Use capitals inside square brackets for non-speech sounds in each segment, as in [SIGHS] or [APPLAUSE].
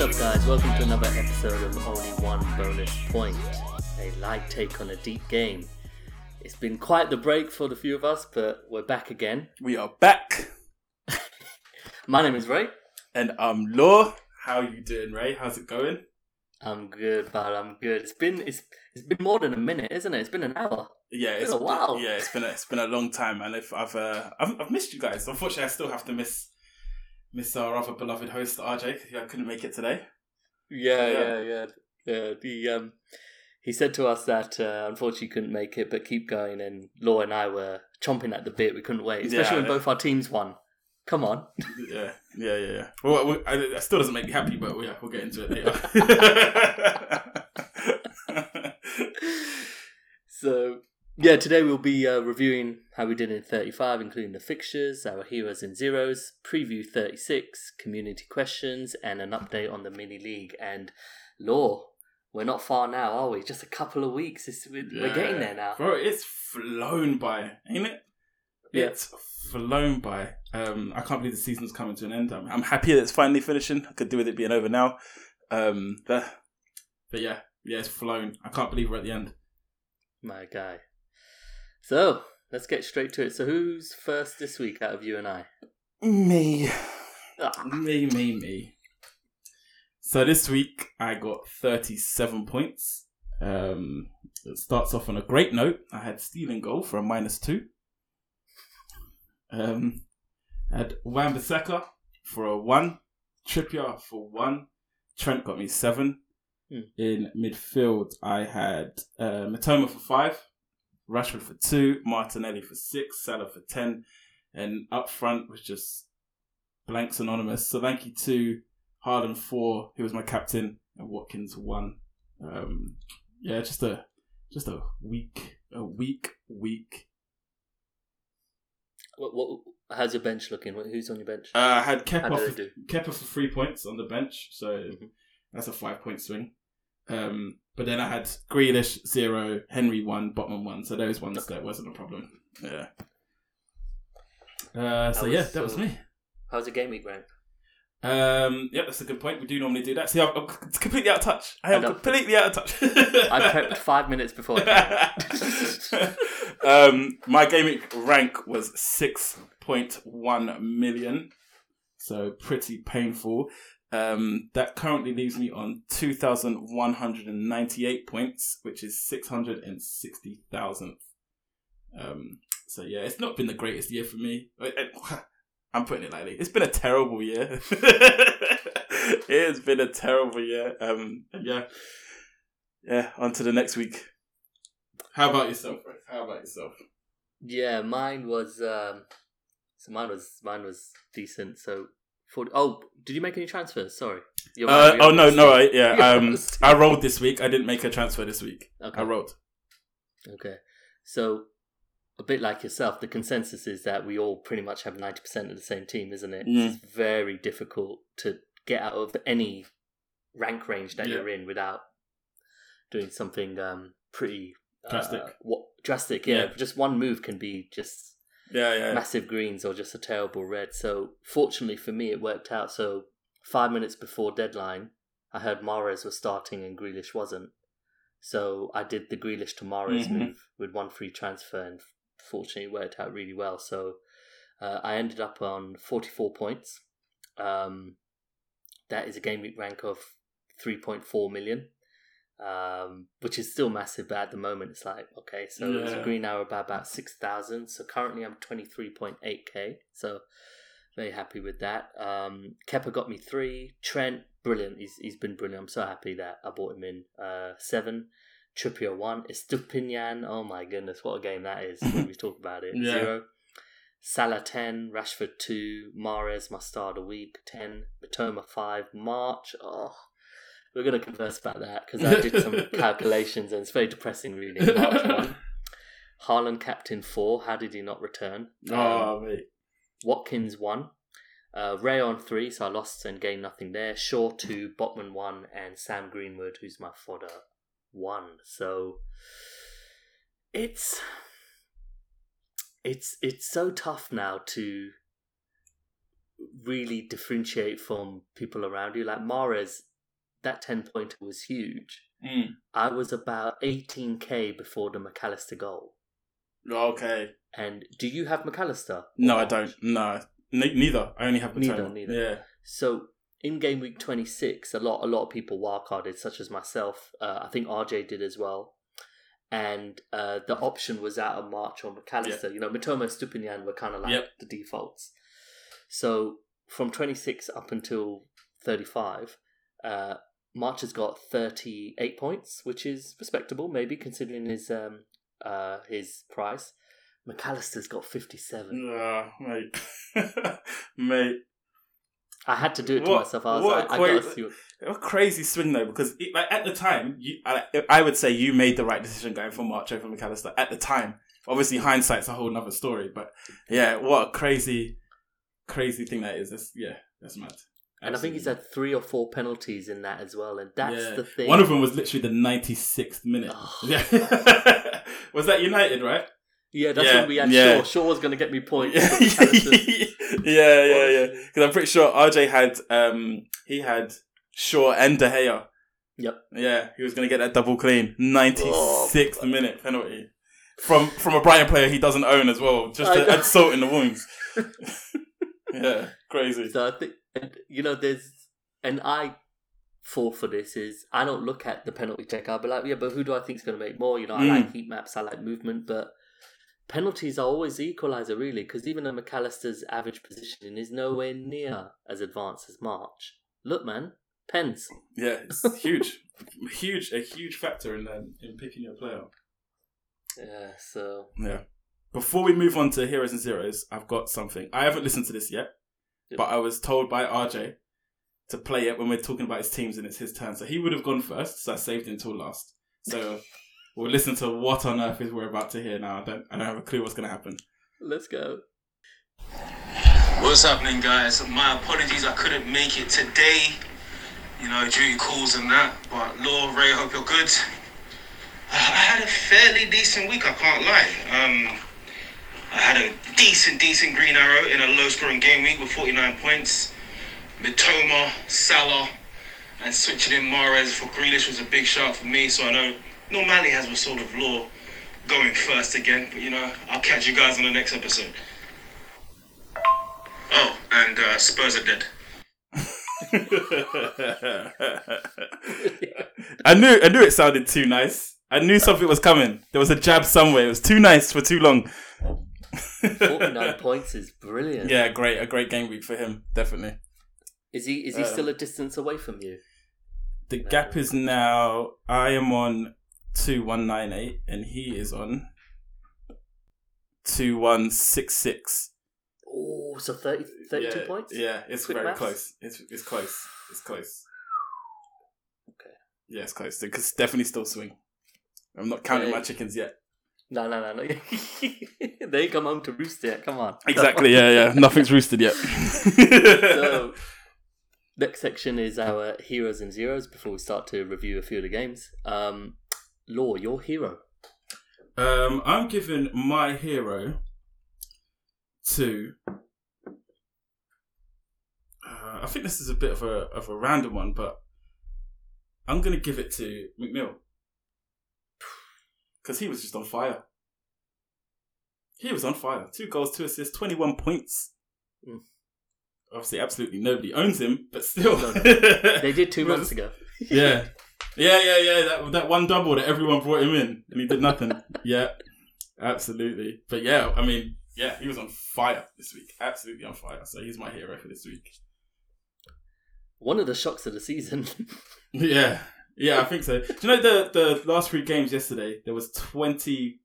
What's up, guys? Welcome to another episode of Only One Bonus Point, a light take on a deep game. It's been quite the break for the few of us, but we're back again. We are back, [LAUGHS] My name is Ray. and I'm Law. How you doing, Ray? How's it going? I'm good, but I'm good. It's been it's it's been more than a minute, isn't it? It's been an hour. Yeah, It's been a while. Yeah, it's been a, it's been a long time, and if I've, uh, I've I've missed you guys. Unfortunately, I still have to miss miss our other beloved host RJ. Yeah, I couldn't make it today. Yeah, Yeah. yeah, yeah. yeah. The um, he said to us that uh, unfortunately he couldn't make it, but keep going. And Law and I were chomping at the bit. We couldn't wait, especially Yeah. when both our teams won. Come on. [LAUGHS] Yeah, yeah, yeah, yeah. Well, we- I, it still doesn't make me happy, but yeah, we'll get into it later. [LAUGHS] [LAUGHS] So yeah, today we'll be uh, reviewing how we did in 35, including the fixtures, our heroes and zeros, preview 36, community questions, and an update on the mini league. And law, we're not far now, are we? Just a couple of weeks. It's, we're, we're getting there now. bro. It's flown by, ain't it? Yeah. It's flown by. Um, I can't believe the season's coming to an end. I'm, I'm happy that it's finally finishing. I could do with it being over now. Um, but, but yeah, yeah, it's flown. I can't believe we're at the end. My guy. So let's get straight to it. So who's first this week out of you and I? Me, Ah, me, me, me. So this week I got 37 points. Um, it starts off on a great note. I had Steele in goal for a minus two. Um, I had Wan-Bissaka for a one, Trippier for one, Trent got me seven. Hmm. In midfield, I had uh, Mitoma for five, Rashford for two, Martinelli for six, Salah for ten, and up front was just blanks anonymous. Solanke two, Haaland four, who was my captain, and Watkins one. Um, yeah, just a just a week, a weak, weak what, what, how's your bench looking? Who's on your bench? Uh, I had did for? Kepa for three points on the bench, so Mhm. that's a five point swing. Um, but then I had Grealish zero, Henry one, Botman one. So those ones that wasn't a problem. Yeah. Uh, so That yeah, that was me. How's the game week rank? Um, yeah, that's a good point. We do normally do that. See, I'm, I'm completely out of touch. I am I completely out of touch. [LAUGHS] I prepped five minutes before. [LAUGHS] um, my gaming rank was six point one million, so pretty painful. Um, that currently leaves me on two thousand one hundred and ninety-eight points, which is six hundred and sixty thousandth. Um, so yeah, it's not been the greatest year for me. [LAUGHS] I'm putting it lightly. It's been a terrible year. [LAUGHS] it has been a terrible year. Um, yeah, yeah. On to the next week. How about yourself, Rick? How about yourself? Yeah, mine was. Um, so mine was mine was decent. So, 40, oh, did you make any transfers? Sorry. You're Uh, right, oh no, no, I, yeah. [LAUGHS] Um. I rolled this week. I didn't make a transfer this week. Okay. I rolled. Okay. So, a bit like yourself, the consensus is that we all pretty much have 90% of the same team, isn't it? Mm. It's very difficult to get out of any rank range that Yeah. you're in without doing something um, pretty Drastic. Uh, what drastic? Yeah. Yeah. just one move can be just Yeah, yeah. massive greens or just a terrible red. So fortunately for me, it worked out. So five minutes before deadline, I heard Mahrez was starting and Grealish wasn't. So I did the Grealish to Mahrez Mhm. move with one free transfer, and fortunately, it worked out really well. So uh, I ended up on forty-four points. Um, that is a game week rank of three point four million. Um, which is still massive, but at the moment it's like okay, so it's Yeah. a green arrow by about six thousand. So currently I'm twenty three point eight k. So very happy with that. Um, Kepa got me three. Trent, brilliant. He's he's been brilliant. I'm so happy that I bought him in. Uh, seven. Trippier one. Estupiñán. Oh my goodness, what a game that is. when we talk about it. [LAUGHS] Yeah. Zero. Salah ten. Rashford two. Mahrez my star of the week ten. Mitoma five. March. Oh. We're going to converse about that because I did some [LAUGHS] calculations and it's very depressing reading. March one. Haaland captain four. How did he not return? Um, Oh, mate. Watkins one. Uh, Ray on three, so I lost and gained nothing there. Shaw two, Botman one, and Sam Greenwood, who's my fodder, one. So it's it's it's so tough now to really differentiate from people around you. Like Mahrez, that 10 pointer was huge. Mm. I was about 18k before the McAllister goal. Okay. And do you have McAllister? No, I don't. No, Ne- neither. I only have Neither, Mitoma. neither. Yeah. So in game week 26, a lot a lot of people wildcarded, such as myself. Uh, I think RJ did as well. And uh, the option was out of March or McAllister. You know, Mitoma and Stupinian were kind of like Yep. the defaults. So from 26 up until 35, uh, March has got 38 points, which is respectable, maybe considering his um, uh, his price. McAllister's got 57. Ah, mate. [LAUGHS] mate. I had to do it to What- myself. I was what a like, I gotta quite- see what A crazy swing though, because it, like at the time, you, I, I would say you made the right decision going for March over McAllister at the time. Obviously, hindsight's a whole nother story, but yeah, what a crazy, crazy thing that is. That's yeah, that's mad. And I think he's had three or four penalties in that as well, and that's Yeah. the thing. One of them was literally the ninety sixth minute. Oh. Yeah, [LAUGHS] was that United, right? yeah, that's Yeah, when we had yeah. Shaw. Shaw was going to get me points. [LAUGHS] yeah, yeah, yeah, yeah. Because I'm pretty sure RJ had um he had Shaw and De Gea. Yep. Yeah, he was gonna get that double clean. Ninety sixth Oh, minute penalty from from a Brighton player he doesn't own as well, just to add salt in the wounds. [LAUGHS] yeah, crazy. So I think, and, you know, there's, and I fall for this is I don't look at the penalty check. I'll be like, yeah, but who do I think is going to make more? You know, I Mm. like heat maps, I like movement, but penalties are always the equalizer, really, because even though McAllister's average positioning is nowhere near as advanced as March. Look, man, pens. Yeah, it's [LAUGHS] huge, huge, a huge factor in um, in picking your player. Yeah, so Yeah. Before we move on to heroes and zeros, I've got something. I haven't listened to this yet. But I was told by RJ to play it when we're talking about his teams and it's his turn. So he would have gone first, so I saved him till last. So [LAUGHS] we'll listen to what on earth is we're about to hear now. I don't, I don't have a clue what's going to happen. let's go. What's happening, guys? My apologies, I couldn't make it today. You know, duty calls and that. But Law, Ray, hope you're good. [SIGHS] I had a fairly decent week, I can't lie. Um, I had a decent, decent green arrow in a low-scoring game week with 49 points. Mitoma, Salah, and switching in Mahrez for Grealish was a big shout for me. So I know normally has a sort of Law going first again. But you know, I'll catch you guys on the next episode. Oh, and uh, Spurs are dead. [LAUGHS] I knew, I knew it sounded too nice. I knew something was coming. There was a jab somewhere. It was too nice for too long. 49 [LAUGHS] points is brilliant. Yeah, great, a great game week for him, definitely. Is he is he Um, still a distance away from you? The gap is now. I am on two one nine eight, and he is on two one six six. Oh, so 30, 32 yeah, points? Yeah, it's Quick very maths? close. It's it's close. It's close. Okay. Yeah, it's close. Because definitely still swing. I'm not counting Yeah. my chickens yet. No, no, no, no. [LAUGHS] they come home to roost yet. Come on. Exactly. Yeah, yeah. Nothing's roosted yet. [LAUGHS] so, next section is our heroes and zeros before we start to review a few of the games. Um, Law, your hero. Um, I'm giving my hero to. Uh, I think this is a bit of a of a random one, but I'm gonna give it to McNeil because he was just on fire. He was on fire. Two goals, two assists, twenty-one points. Mm. Obviously, absolutely nobody owns him, but still, No. [LAUGHS] They did two months ago. [LAUGHS] yeah. Yeah, yeah, yeah. That that one double that everyone brought him in and he did nothing. [LAUGHS] yeah. Absolutely. But yeah, I mean, yeah, he was on fire this week. Absolutely on fire. So he's my hero for this week. One of the shocks of the season. Yeah. Yeah, I think so. Do you know the the last three games yesterday, there was twenty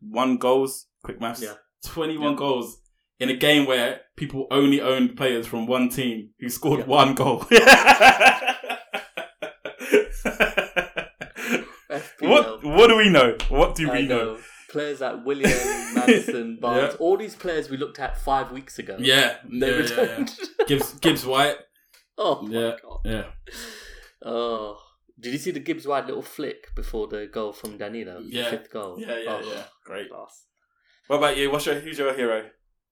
one goals, quick maths. Yeah. Twenty one Yeah. goals in a game where people only owned players from one team who scored Yeah. one goal. [LAUGHS] What what do we know? What do we know? know. Players like Willian, [LAUGHS] Maddison, Barnes, all these players we looked at five weeks ago. Yeah, They returned. [LAUGHS] Gibbs Gibbs White. oh, my Yeah. God. Yeah. Oh. Did you see the Gibbs White little flick before the goal from Danilo? Yeah. Fifth goal. Yeah, yeah, oh, yeah. Great. Class. What about you? What's your who's your hero?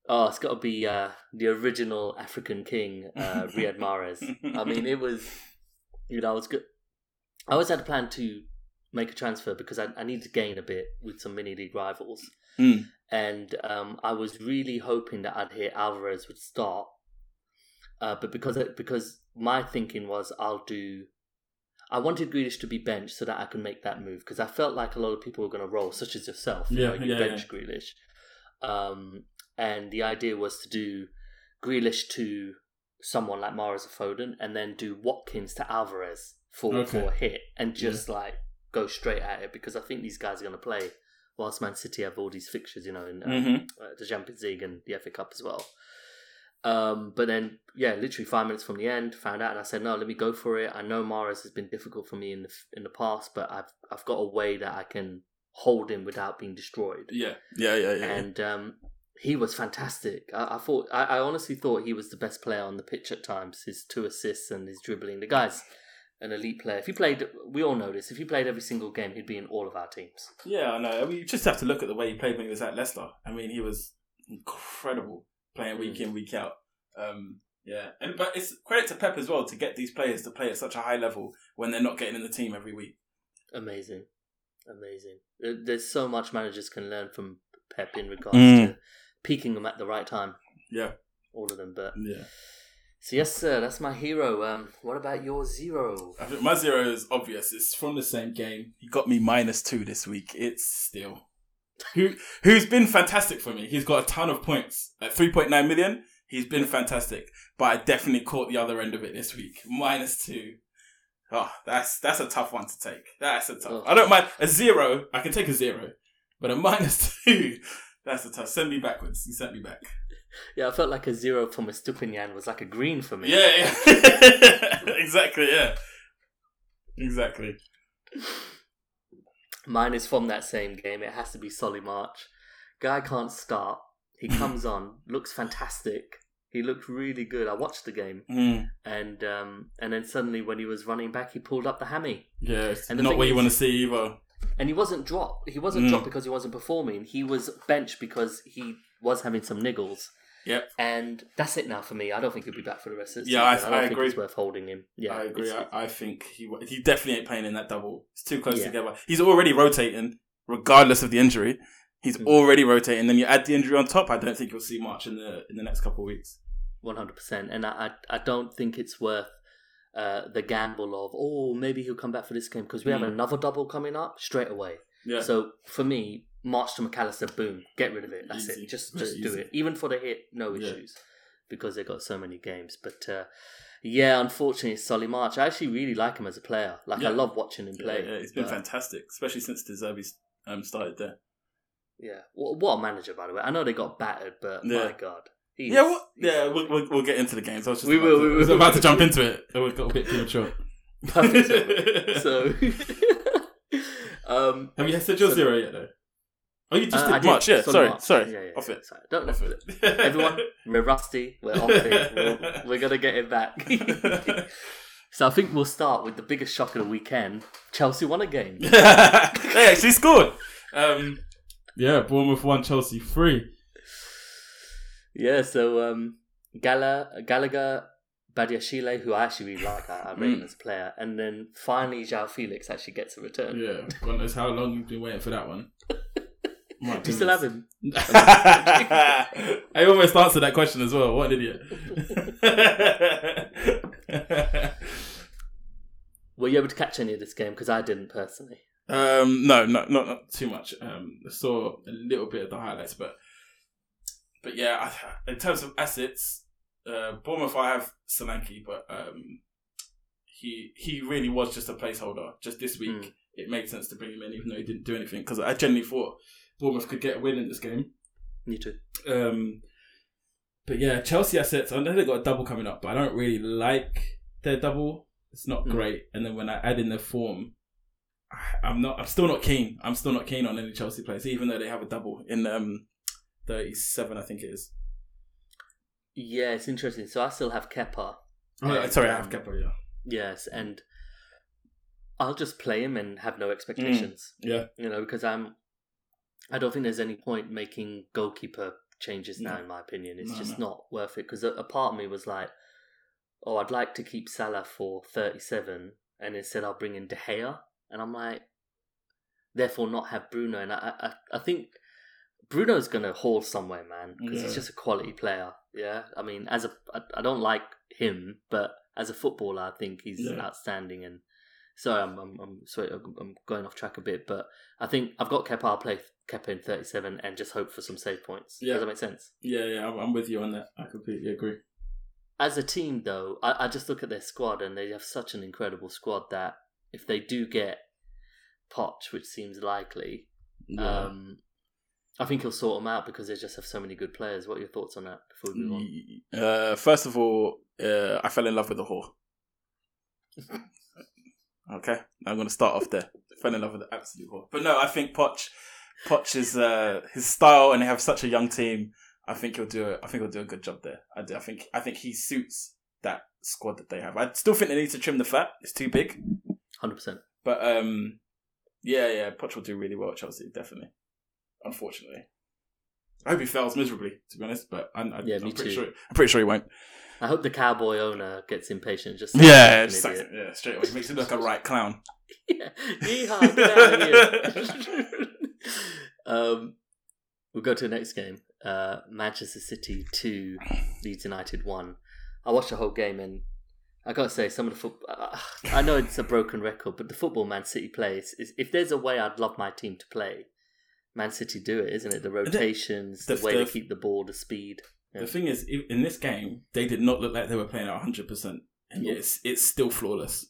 Oh, it's got to be uh, the original African king, uh, [LAUGHS] Riyad Mahrez. I mean, it was you know, I was good. I always had a plan to make a transfer because I, I needed to gain a bit with some mini league rivals, Mm. and um, I was really hoping that I'd hear Alvarez would start, uh, but because it, because my thinking was I'll do. I wanted Grealish to be benched so that I could make that move because I felt like a lot of people were going to roll, such as yourself. You Yeah, know, you yeah, bench Grealish, um, and the idea was to do Grealish to someone like Mahrez or Foden, and then do Watkins to Alvarez for Okay. for a hit, and just like go straight at it because I think these guys are going to play whilst Man City have all these fixtures, you know, in uh, Mhm. uh, the Champions League and the FA Cup as well. Um, but then, yeah, literally five minutes from the end, found out, and I said, "No, let me go for it." I know Mahrez has been difficult for me in the in the past, but I've I've got a way that I can hold him without being destroyed. Yeah, yeah, yeah, yeah. And um, he was fantastic. I, I thought, I, I honestly thought he was the best player on the pitch at times. His two assists and his dribbling. The guy's an elite player. If he played, we all know this. If he played every single game, he'd be in all of our teams. Yeah, I know. I mean, you just have to look at the way he played when he was at Leicester. I mean, he was incredible playing week in, week out. Um, yeah, and but it's credit to Pep as well to get these players to play at such a high level when they're not getting in the team every week. Amazing, amazing. There's so much managers can learn from Pep in regards Mm. to peaking them at the right time. Yeah, All of them, but yeah. so yes, sir. That's my hero. Um, what about your zero? I think my zero is obvious. It's from the same game. He got me minus two this week. It's still who who's been fantastic for me. He's got a ton of points at three point nine million. He's been fantastic, but I definitely caught the other end of it this week. Minus two. Oh, that's that's a tough one to take. That's a tough. I don't mind a zero. I can take a zero, but a minus [LAUGHS] two. That's a tough. Send me backwards. You sent me back. Yeah, I felt like a zero from a Stupinian was like a green for me. Yeah, yeah. [LAUGHS] exactly. Yeah, exactly. Mine is from that same game. It has to be Solly March. Guy can't start. He comes on, looks fantastic. He looked really good. I watched the game, Mm. and um, and then suddenly when he was running back, he pulled up the hammy, Yeah, And not what you is- want to see either. and he wasn't dropped. He wasn't Mm. dropped because he wasn't performing. He was benched because he was having some niggles. Yep. And that's it now for me. I don't think he'll be back for the rest of the Yeah, I- season. I, don't I think agree. it's worth holding him. Yeah, I agree. I, I think he he definitely ain't playing in that double. It's too close Yeah. together. He's already rotating, regardless of the injury. He's Mm. already rotating. Then you add the injury on top. I don't think you'll see much in the in the next couple of weeks. One hundred percent, and I, I I don't think it's worth uh, the gamble of oh maybe he'll come back for this game because we have Mm. another double coming up straight away. Yeah. So for me, March to McAllister, boom, get rid of it. That's Easy. it. Just Very just do easy. it. Even for the hit, no Yeah. issues because they got so many games. But uh, yeah, unfortunately, it's Solly March. I actually really like him as a player. Like Yeah. I love watching him play. yeah, he's been but- fantastic, especially since De Zerbi's um, started there. Yeah, what, what a manager, by the way. I know they got battered, but Yeah. my god, he Yeah, is- well, yeah, we'll, we'll, we'll get into the games. I was just We about will, To, we I was will. about to jump into it. [LAUGHS] I got a bit premature. Perfect. [LAUGHS] so, [LAUGHS] um, have you said your So- zero yet though? Oh, you just uh, I did March. Yeah, Solly sorry, March. sorry. Yeah, yeah, Off yeah, it. sorry. Don't Off know. it. Everyone, we're rusty. We're off it. We're, we're gonna get it back. [LAUGHS] so I think we'll start with the biggest shock of the weekend. Chelsea won a game. [LAUGHS] they actually scored. Um, yeah, Bournemouth won, Chelsea three. Yeah. So um, Gala, Gallagher, Badiashile, who I actually really like, I, I rate him Mm. as a player, and then finally João Felix actually gets a return. Yeah, God knows how long you've been waiting for that one. [LAUGHS] My Do you still have him? I almost answered that question as well. What an idiot. [LAUGHS] Were you able to catch any of this game? Because I didn't personally. um, no, no, not, not too much. Um, I saw a little bit of the highlights, but but yeah, I, in terms of assets, uh, Bournemouth I have Solanke, but um, he he really was just a placeholder. Just this week, Mm. it made sense to bring him in, even though he didn't do anything. Because I genuinely thought Bournemouth could get a win in this game. Me too. Um, but yeah, Chelsea assets. I know they got a double coming up, but I don't really like their double. It's not Mm. great. And then when I add in their form, I- I'm not. I'm still not keen. I'm still not keen on any Chelsea players, even though they have a double in um, 37, I think it is. Yeah, it's interesting. So I still have Kepa. Oh, And, sorry, I um, have Kepa. Yeah, Yes, and I'll just play him and have no expectations. yeah, You know, because I'm. I don't think there's any point making goalkeeper changes now. No. In my opinion, it's No, just no. not worth it. Because a, a part of me was like, "Oh, I'd like to keep Salah for 37, and instead I'll bring in De Gea, and I'm like, therefore not have Bruno, and I I, I think Bruno's gonna haul somewhere, man, because he's just a quality player. Yeah, I mean, as a I, I don't like him, but as a footballer, I think he's Yeah. outstanding. And sorry, I'm I'm I'm sorry, I'm I'm going off track a bit, but I think I've got Kepa. I'll play Kepa in 37 and just hope for some save points. Yeah. Does that make sense? Yeah, yeah, I'm, with you on that. I completely agree. as a team, though, I, I just look at their squad and they have such an incredible squad that if they do get Poch, which seems likely, Yeah. um, I think he'll sort them out because they just have so many good players. What are your thoughts on that before we move on? Uh, first of all, uh, I fell in love with the whore. [LAUGHS] okay, I'm going to start off there. Fell in love with the absolute whore. But no, I think Poch, Poch is uh, his style, and they have such a young team. I think he'll do. A, I think he'll do a good job there. I, do, I think. I think he suits that squad that they have. I still think they need to trim the fat. It's too big. 100%. But um, yeah, yeah, Poch will do really well at Chelsea, definitely. Unfortunately, I hope he fails miserably, to be honest. But I'm, I'm, Yeah, I'm me pretty too. sure. I'm pretty sure he won't. I hope the cowboy owner gets impatient. Just Yeah, just sacks yeah, straight away. Makes him look like a right clown. [LAUGHS] yeah. Yeehaw, get out of here. [LAUGHS] [LAUGHS] um, we'll go to the next game. Uh, Manchester City 2, Leeds United 1. I watched the whole game and I gotta say, some of the football. Uh, I know it's a broken record, but the football Man City plays is if there's a way I'd love my team to play, Man City do it, isn't it? The rotations, the, the- way the- they keep the ball, the speed. Yeah. The thing is, in this game, they did not look like they were playing at 100%. And yet it's, it's still flawless.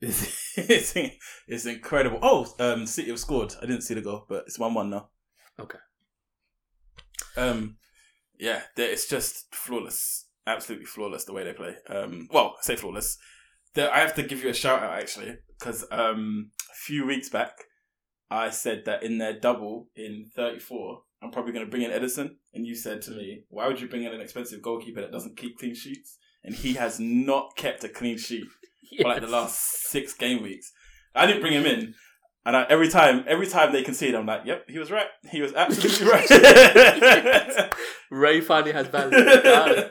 It's, [LAUGHS] it's, it's incredible. Oh, um, City have scored. I didn't see the goal, but it's 1 1 now. Okay. Um, yeah, it's just flawless. Absolutely flawless the way they play. Um, well, I say flawless. There, I have to give you a shout out actually because um, a few weeks back I said that in their double in 34, I'm probably going to bring in Ederson, and you said to me, "Why would you bring in an expensive goalkeeper that doesn't keep clean sheets?" And he has not kept a clean sheet [LAUGHS] for like the last six game weeks. I didn't bring him in, and I, every time, every time they concede, I'm like, "Yep, he was right. He was absolutely [LAUGHS] right." [LAUGHS] Ray finally has value.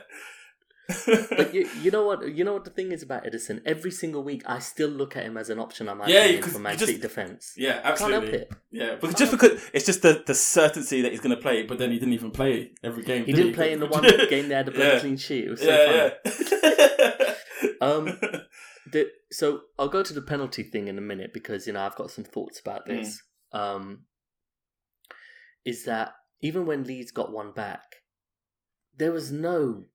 But you, you know what? You know what the thing is about Ederson. Every single week, I still look at him as an option. I might Yeah, bring in because for Man City defense. yeah, can't absolutely. Yeah, but just because it's just the, the certainty that he's going to play, but then he didn't even play every game. He did didn't play in the one game they had bloody Yeah. clean sheet. It was so yeah, funny. yeah. Um, the, so I'll go to the penalty thing in a minute because you know I've got some thoughts about Mm. this. Um, is that even when Leeds got one back, there was no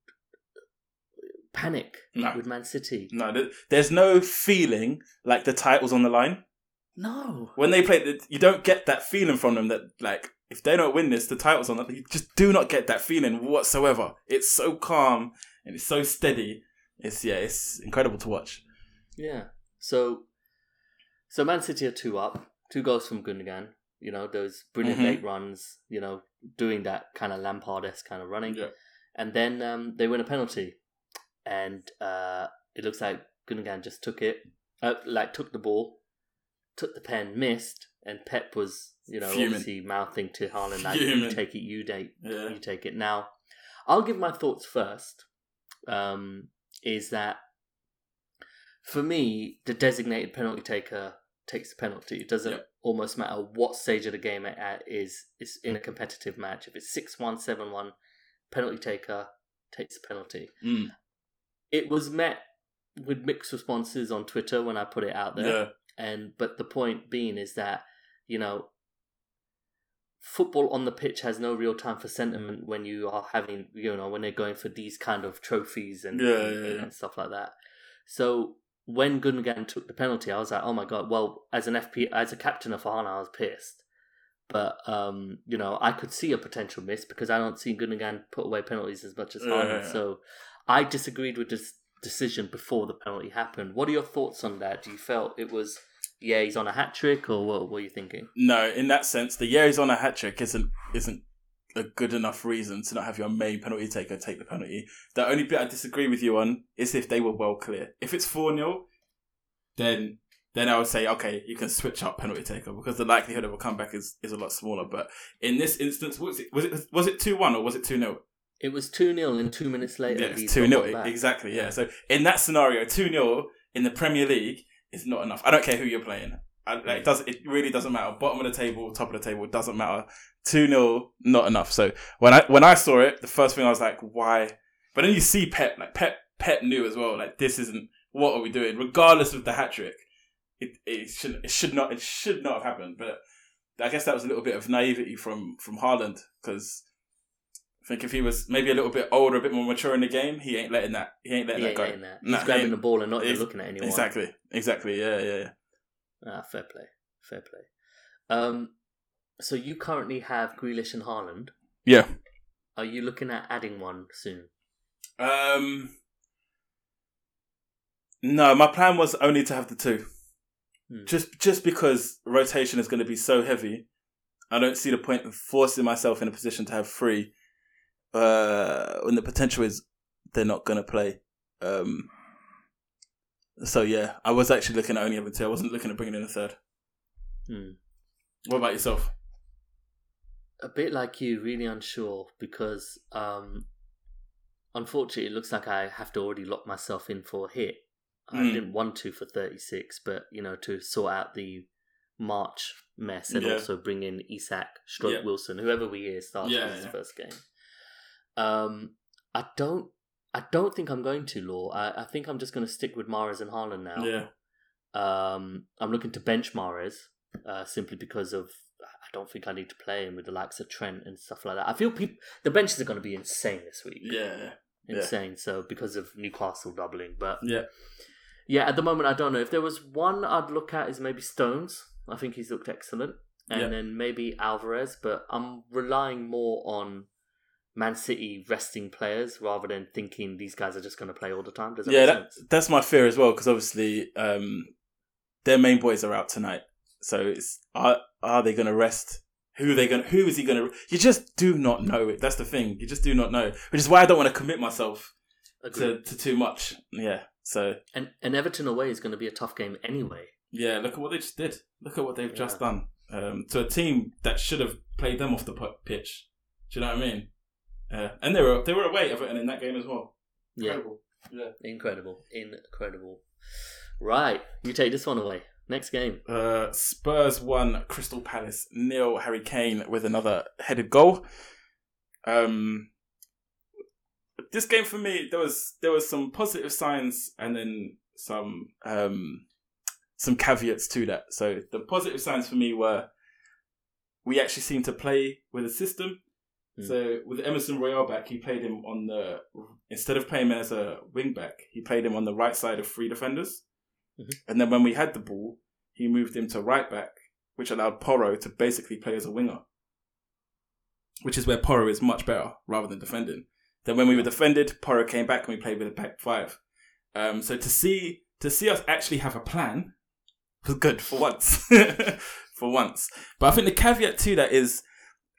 panic No. with Man City. no, there's no feeling like the title's on the line. No, when they play, you don't get that feeling from them that like if they don't win this, the title's on. You just do not get that feeling whatsoever. It's so calm and it's so steady. It's yeah, it's incredible to watch. Yeah. So, so Man City are two up, two goals from Gundogan. You know those brilliant Mhm. late runs. You know, doing that kind of Lampard esque kind of running, Yeah. and then um, they win a penalty, and uh, it looks like Gundogan just took it, uh, like took the ball, took the pen, missed, and Pep was you know Fuming. obviously mouthing to Haaland like you take it, you take Yeah. you take it. Now, I'll give my thoughts first. Um, is that for me, the designated penalty taker takes the penalty. It doesn't Yep. almost matter what stage of the game it at is. Is in a competitive match. If it's six one, seven one, penalty taker takes the penalty. Mm. It was met with mixed responses on Twitter when I put it out there Yeah, and but the point being is that you know football on the pitch has no real time for sentiment when you are having you know when they're going for these kind of trophies and, Yeah, and, yeah. and stuff like that so when Gundogan took the penalty I was like oh my god well as an FP as a captain of Haaland I was pissed but um you know I could see a potential miss because I don't see Gundogan put away penalties as much as Yeah, yeah, so I disagreed with this decision before the penalty happened. What are your thoughts on that? Do you felt it was yeah he's on a hat trick or what were you thinking? no. In that sense, the yeah he's on a hat trick isn't isn't a good enough reason to not have your main penalty taker take the penalty. The only bit I disagree with you on is if they were well clear. If it's four 0 then then I would say okay, you can switch up penalty taker because the likelihood of a comeback is, is a lot smaller. But in this instance, was it was it was it two one or was it two 0 It was two 0 and two minutes later. Yeah, two got 0 one back. exactly. Yeah. So in that scenario, two 0 in the Premier League is not enough. I don't care who you're playing. I, like, it does. It really doesn't matter. Bottom of the table, top of the table, doesn't matter. Two 0 not enough. So when I when I saw it, the first thing I was like, why? But then you see Pep, like Pep, Pep knew as well. Like this isn't. What are we doing? Regardless of the hat trick, it it should it should not it should not have happened. But I guess that was a little bit of naivety from from Haaland because I think if he was maybe a little bit older, a bit more mature in the game, he ain't letting that. He ain't letting He that ain't go. letting that. He's Nah, grabbing the ball and not even looking at anyone. Exactly. Exactly. Yeah. Yeah. Yeah. Ah, fair play. Fair play. Um, so you currently have Grealish and Haaland. Yeah. Are you looking at adding one soon? Um. No, my plan was only to have the two. Hmm. Just just because rotation is going to be so heavy, I don't see the point of forcing myself in a position to have three. Uh, when the potential is they're not going to play. Um. So yeah, I was actually looking at only having two. I wasn't looking at bringing in a third. Hmm. What about yourself? A bit like you, really unsure because, um, unfortunately, it looks like I have to already lock myself in for a hit. I Hmm. didn't want to for 36, but, you know, to sort out the March mess and Yeah. also bring in Isak, Stroke Yeah. Wilson, whoever we is starts Yeah, his first game. Um, I don't. I don't think I'm going to Law. I, I think I'm just going to stick with Mahrez and Haaland now. Yeah. Um, I'm looking to bench Mahrez uh, simply because of don't think I need to play him with the likes of Trent and stuff like that. I feel peop the benches are going to be insane this week. Yeah. yeah. insane. So because of Newcastle doubling, but Yeah. yeah, at the moment I don't know. If there was one I'd look at is maybe Stones. I think he's looked excellent, and Yeah. then maybe Alvarez. But I'm relying more on Man City resting players rather than thinking these guys are just going to play all the time. Does that yeah, make that, sense? that's my fear as well because obviously um, their main boys are out tonight. So it's are are they going to rest? Who are they going? Who is he going to? You just do not know it. That's the thing. You just do not know, which is why I don't want to commit myself to, to too much. Yeah. So And and Everton away is going to be a tough game anyway. yeah, look at what they just did. Look at what they've just done um, to a team that should have played them off the pitch. Do you know what I mean? Uh, and they were they were away Everton in that game as well. Yeah, Incredible. Yeah. incredible, incredible. Right, you take this one away. Next game. Uh, Spurs won, Crystal Palace nil. Harry Kane with another headed goal. Um, this game for me, there was there was some positive signs and then some um some caveats to that. So the positive signs for me were we actually seemed to play with a system. Hmm. So with Emerson Royal back, he played him on the instead of playing him as a wing back, he played him on the right side of three defenders. Mhm. And then when we had the ball, he moved him to right back, which allowed Porro to basically play as a winger. Which is where Porro is much better rather than defending. Then when we were defended, Porro came back and we played with a back five. Um, so to see to see us actually have a plan was good for once. [LAUGHS] for once. But I think the caveat to that is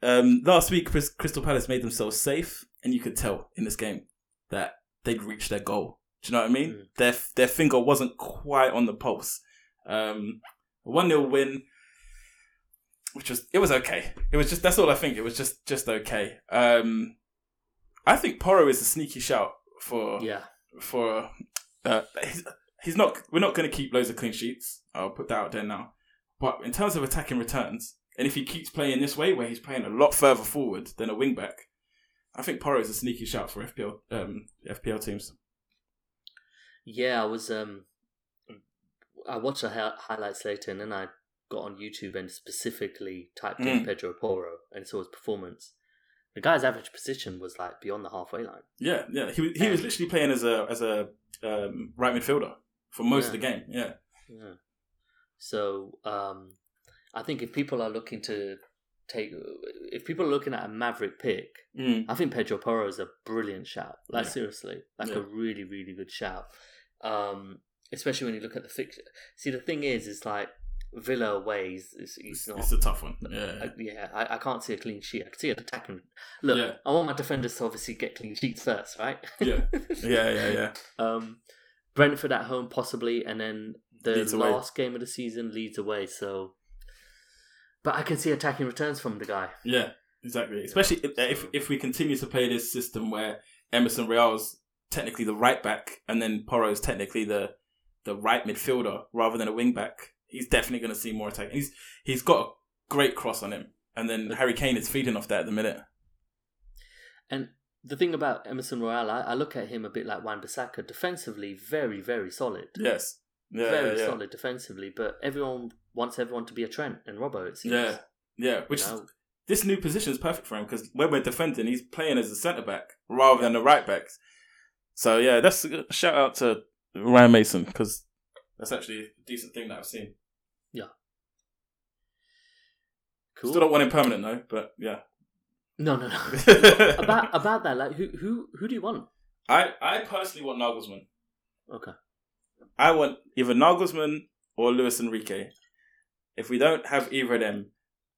um, last week Crystal Palace made themselves safe, and you could tell in this game that they'd reached their goal. Do you know what I mean? Mm. Their their finger wasn't quite on the pulse. Um, one 0 win, which was it was okay. It was just that's all I think. It was just just okay. Um, I think Porro is a sneaky shout for Yeah, for uh, he's, he's not we're not going to keep loads of clean sheets i'll put that out there now but in terms of attacking returns and if he keeps playing this way where he's playing a lot further forward than a wing back i think Porro is a sneaky shout for fpl um, fpl teams yeah. I was um, I watched the hi- highlights later, and then I got on YouTube and specifically typed in Mm. Pedro Porro and saw his performance. The guy's average position was like beyond the halfway line. yeah yeah he, was- he was literally playing as a as a um, right midfielder for most of the game yeah Yeah. So um, I think if people are looking to take, if people are looking at a maverick pick, mm. I think Pedro Porro is a brilliant shout. Like Yeah. seriously, like Yeah. a really, really good shout. Um, especially when you look at the fixture. See, the thing is, is like Villa away is, is, is it's, not. it's a tough one yeah I, yeah, I, I can't see a clean sheet. I can see an attacking. Look, Yeah. I want my defenders to obviously get clean sheets first, right? Yeah. [LAUGHS] yeah yeah yeah Um, Brentford at home possibly, and then the Leeds away. last game of the season Leeds away. So, but I can see attacking returns from the guy. Yeah, exactly. Especially if, if if we continue to play this system where Emerson Royal's technically the right back and then Porro is technically the the right midfielder rather than a wing back, he's definitely going to see more attack. He's he's got a great cross on him, and then Harry Kane is feeding off that at the minute. And the thing about Emerson Royal, I, I look at him a bit like Wan Bissaka, defensively very, very solid. Yes, yeah, very yeah, yeah. solid defensively, but everyone wants everyone to be a Trent and Robbo, it seems. Yeah, yeah. Which You is, this new position is perfect for him because when we're defending, he's playing as a centre back rather than a right back. So yeah, that's a shout out to Ryan Mason because that's actually a decent thing that I've seen. Yeah. Cool. Still don't want him permanent though, but yeah. No, no, no. [LAUGHS] about about that, like who who who do you want? I I personally want Nagelsmann. Okay. I want either Nagelsmann or Luis Enrique. If we don't have either of them,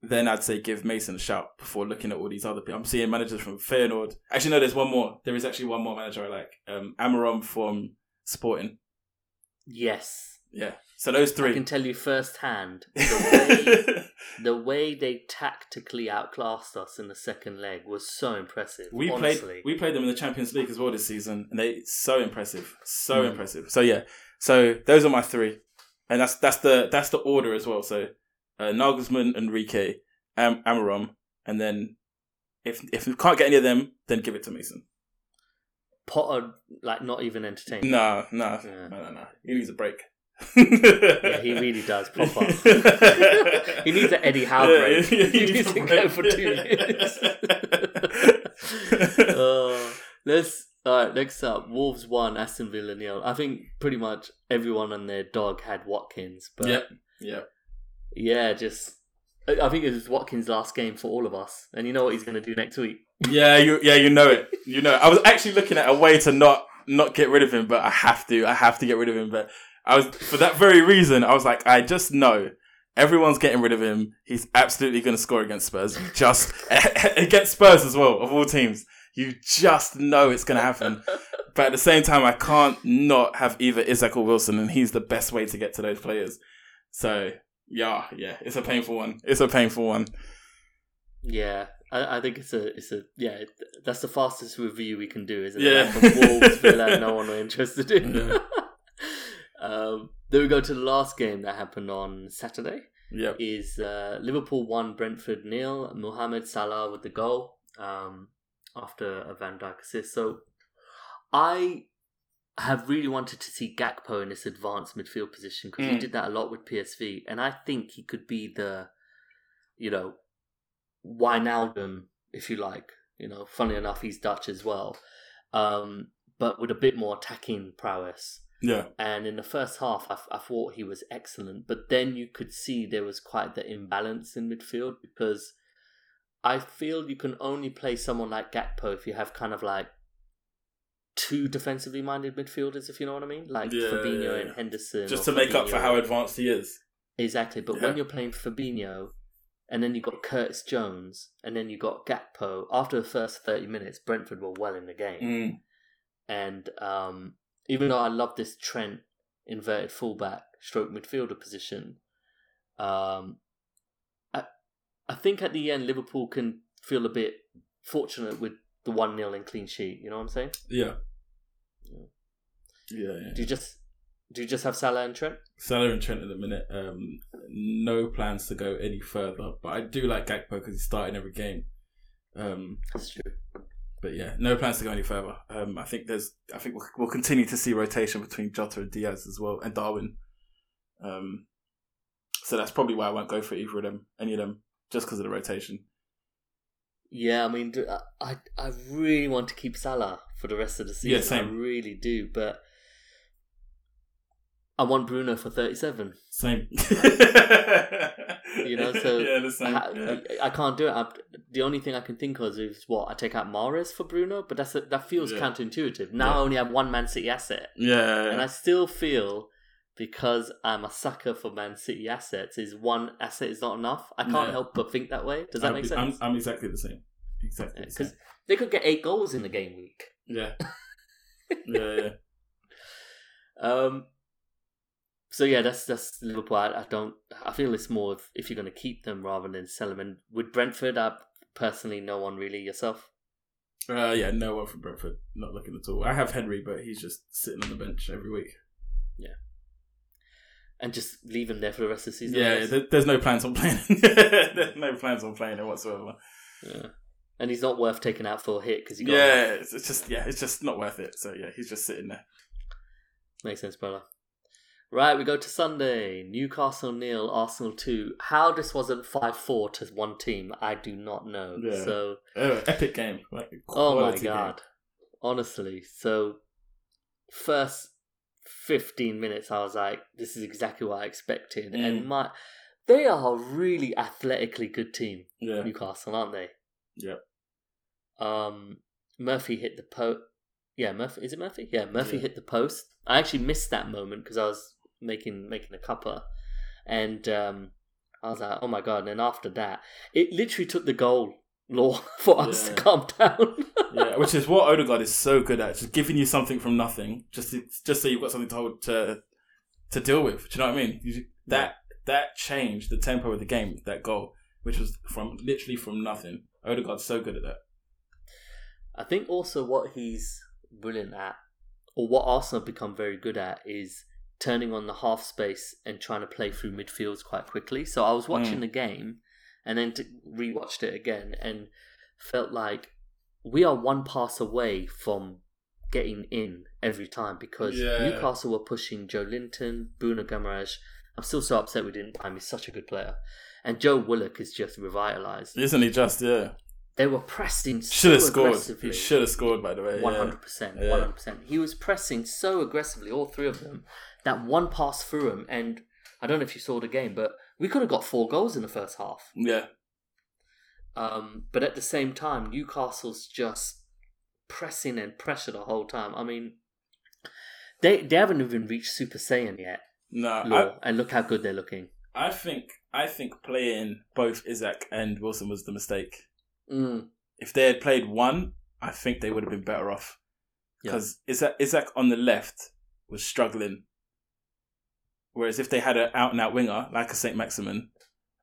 then I'd say give Mason a shout before looking at all these other people. I'm seeing managers from Feyenoord. Actually, no, there's one more. There is actually one more manager I like. Um, Amorim from Sporting. Yes. Yeah. So those three. I can tell you firsthand [LAUGHS] the way, the way they tactically outclassed us in the second leg was so impressive. we honestly. played we played them in the Champions League as well this season, and they so impressive, so Mm. impressive. So yeah, so those are my three, and that's that's the that's the order as well. So uh, Nagelsmann, Enrique, Am- Amorim, and then if if we can't get any of them, then give it to Mason. Potter, like not even entertaining. No, no, Yeah. no, no, no. He needs a break. Yeah, he really does. [LAUGHS] Proper. he needs an Eddie Howe Yeah, break. he he needs to go break. for two minutes. [LAUGHS] uh, let's all right. Next up, Wolves one, Aston Villa nil. I think pretty much everyone and their dog had Watkins, but yeah, Yep. Yeah, just I think it was Watkins' last game for all of us, and you know what he's going to do next week. Yeah, you yeah, you know it. You know it. I was actually looking at a way to not not get rid of him, but I have to. I have to get rid of him. But I was for that very reason, I was like, I just know everyone's getting rid of him. He's absolutely gonna score against Spurs. Just [LAUGHS] against Spurs as well, of all teams. You just know it's gonna happen. But at the same time, I can't not have either Isak or Wilson, and he's the best way to get to those players. So yeah, yeah, it's a painful one. It's a painful one. Yeah, I, I think it's a it's a yeah. it- That's the fastest review we can do, isn't it? Yeah. Wolves, [LAUGHS] Villa, no one we're interested in. Yeah. [LAUGHS] um, then we go to the last game that happened on Saturday. Yep. Is uh, Liverpool one, Brentford nil. Mohamed Salah with the goal um, after a Van Dijk assist. So I have really wanted to see Gakpo in this advanced midfield position because he Mm. did that a lot with PSV, and I think he could be the, you know, Wijnaldum, if you like. You know, funny enough, he's Dutch as well, um, but with a bit more attacking prowess. Yeah. And in the first half, I, I thought he was excellent, but then you could see there was quite the imbalance in midfield because I feel you can only play someone like Gakpo if you have kind of like two defensively minded midfielders, if you know what I mean, like Yeah, Fabinho yeah, and. Henderson. Just to make up for how advanced he is. Exactly, but Yeah. when you're playing Fabinho, and then you got Curtis Jones, and then you got Gakpo. After the first thirty minutes, Brentford were well in the game, Mm. and um, even though I love this Trent inverted fullback stroke midfielder position, um, I I think at the end Liverpool can feel a bit fortunate with the one 0 and clean sheet. You know what I'm saying? Yeah. Yeah. Yeah, yeah. Do you just do you just have Salah and Trent? Salah and Trent at the minute. Um, no plans to go any further, but I do like Gakpo because he's starting every game. Um, That's true. but yeah, no plans to go any further. Um, I think there's, I think we'll, we'll continue to see rotation between Jota and Diaz as well, and Darwin. Um, so that's probably why I won't go for either of them, any of them, just because of the rotation. Yeah, I mean, uh, I I really want to keep Salah for the rest of the season. Yeah, same. I really do, but I want Bruno for thirty-seven. Same. [LAUGHS] You know, so yeah, the same. I, yeah. I, I can't do it. I, the only thing I can think of is what I take out Mahrez for Bruno, but that's a, that feels Yeah. counterintuitive. Now. I only have one Man City asset, yeah, and I still feel because I'm a sucker for Man City assets, is one asset is not enough. I can't Yeah. help but think that way. Does that I'm, make I'm, sense? I'm exactly the same. Exactly the. Because they could get eight goals in the game week. Yeah. [LAUGHS] yeah, yeah. Um. So yeah, that's that's Liverpool. I, I don't. I feel it's more of if you're going to keep them rather than sell them. And with Brentford, I personally no one really yourself. Uh, yeah, no one from Brentford. Not looking at all. I have Henry, but he's just sitting on the bench every week. And just leave him there for the rest of the season. Yeah, there, there's no plans on playing. [LAUGHS] there's no plans on playing him whatsoever. Yeah. And he's not worth taking out for a hit because he got Yeah, it's, it's just yeah, it's just not worth it. So yeah, he's just sitting there. Makes sense, brother. Right, we go to Sunday. Newcastle nil, Arsenal two. How this wasn't five four to one team, I do not know. Yeah. So, Oh, epic game. Like, oh my quality game. god, honestly. So, first fifteen minutes, I was like, this is exactly what I expected, Mm. and my they are a really athletically good team, Yeah, Newcastle, aren't they? Yeah. Um, Murphy hit the post. Yeah, Murphy. Is it Murphy? Yeah, Murphy Yeah. hit the post. I actually missed that moment because I was making making a cuppa, and um, I was like, "Oh my god!" And then after that, it literally took the goal law [LAUGHS] for us Yeah. to calm down. [LAUGHS] yeah, which is what Odegaard is so good at, just giving you something from nothing, just to, just so you've got something to hold, to to deal with. Do you know what I mean? You, that that changed the tempo of the game. That goal, which was from literally from nothing. Odegaard's so good at that. I think also what he's brilliant at, or what Arsenal have become very good at, is turning on the half space and trying to play through midfields quite quickly. So I was watching Mm. the game and then to rewatched it again and felt like we are one pass away from getting in every time because Yeah. Newcastle were pushing Joelinton, Bruno Guimaraes. I'm still so upset we didn't buy him. He's such a good player. And Joe Willock is just revitalised. Isn't he just? Yeah, They were pressing so should have scored. aggressively. He should have scored. By the way, hundred percent, Yeah. one hundred percent. He was pressing so aggressively, all three of them, that one pass through him, and I don't know if you saw the game, but we could have got four goals in the first half. Yeah, Um, but at the same time, Newcastle's just pressing and pressure the whole time. I mean, they they haven't even reached Super Saiyan yet, no, Law, and look how good they're looking. I, think I think playing both Isak and Wilson was the mistake. Mm, If they had played one, I think they would have been better off. Yeah. Because Isak, Isak on the left was struggling. Whereas if they had an out and out winger like a Saint Maximin,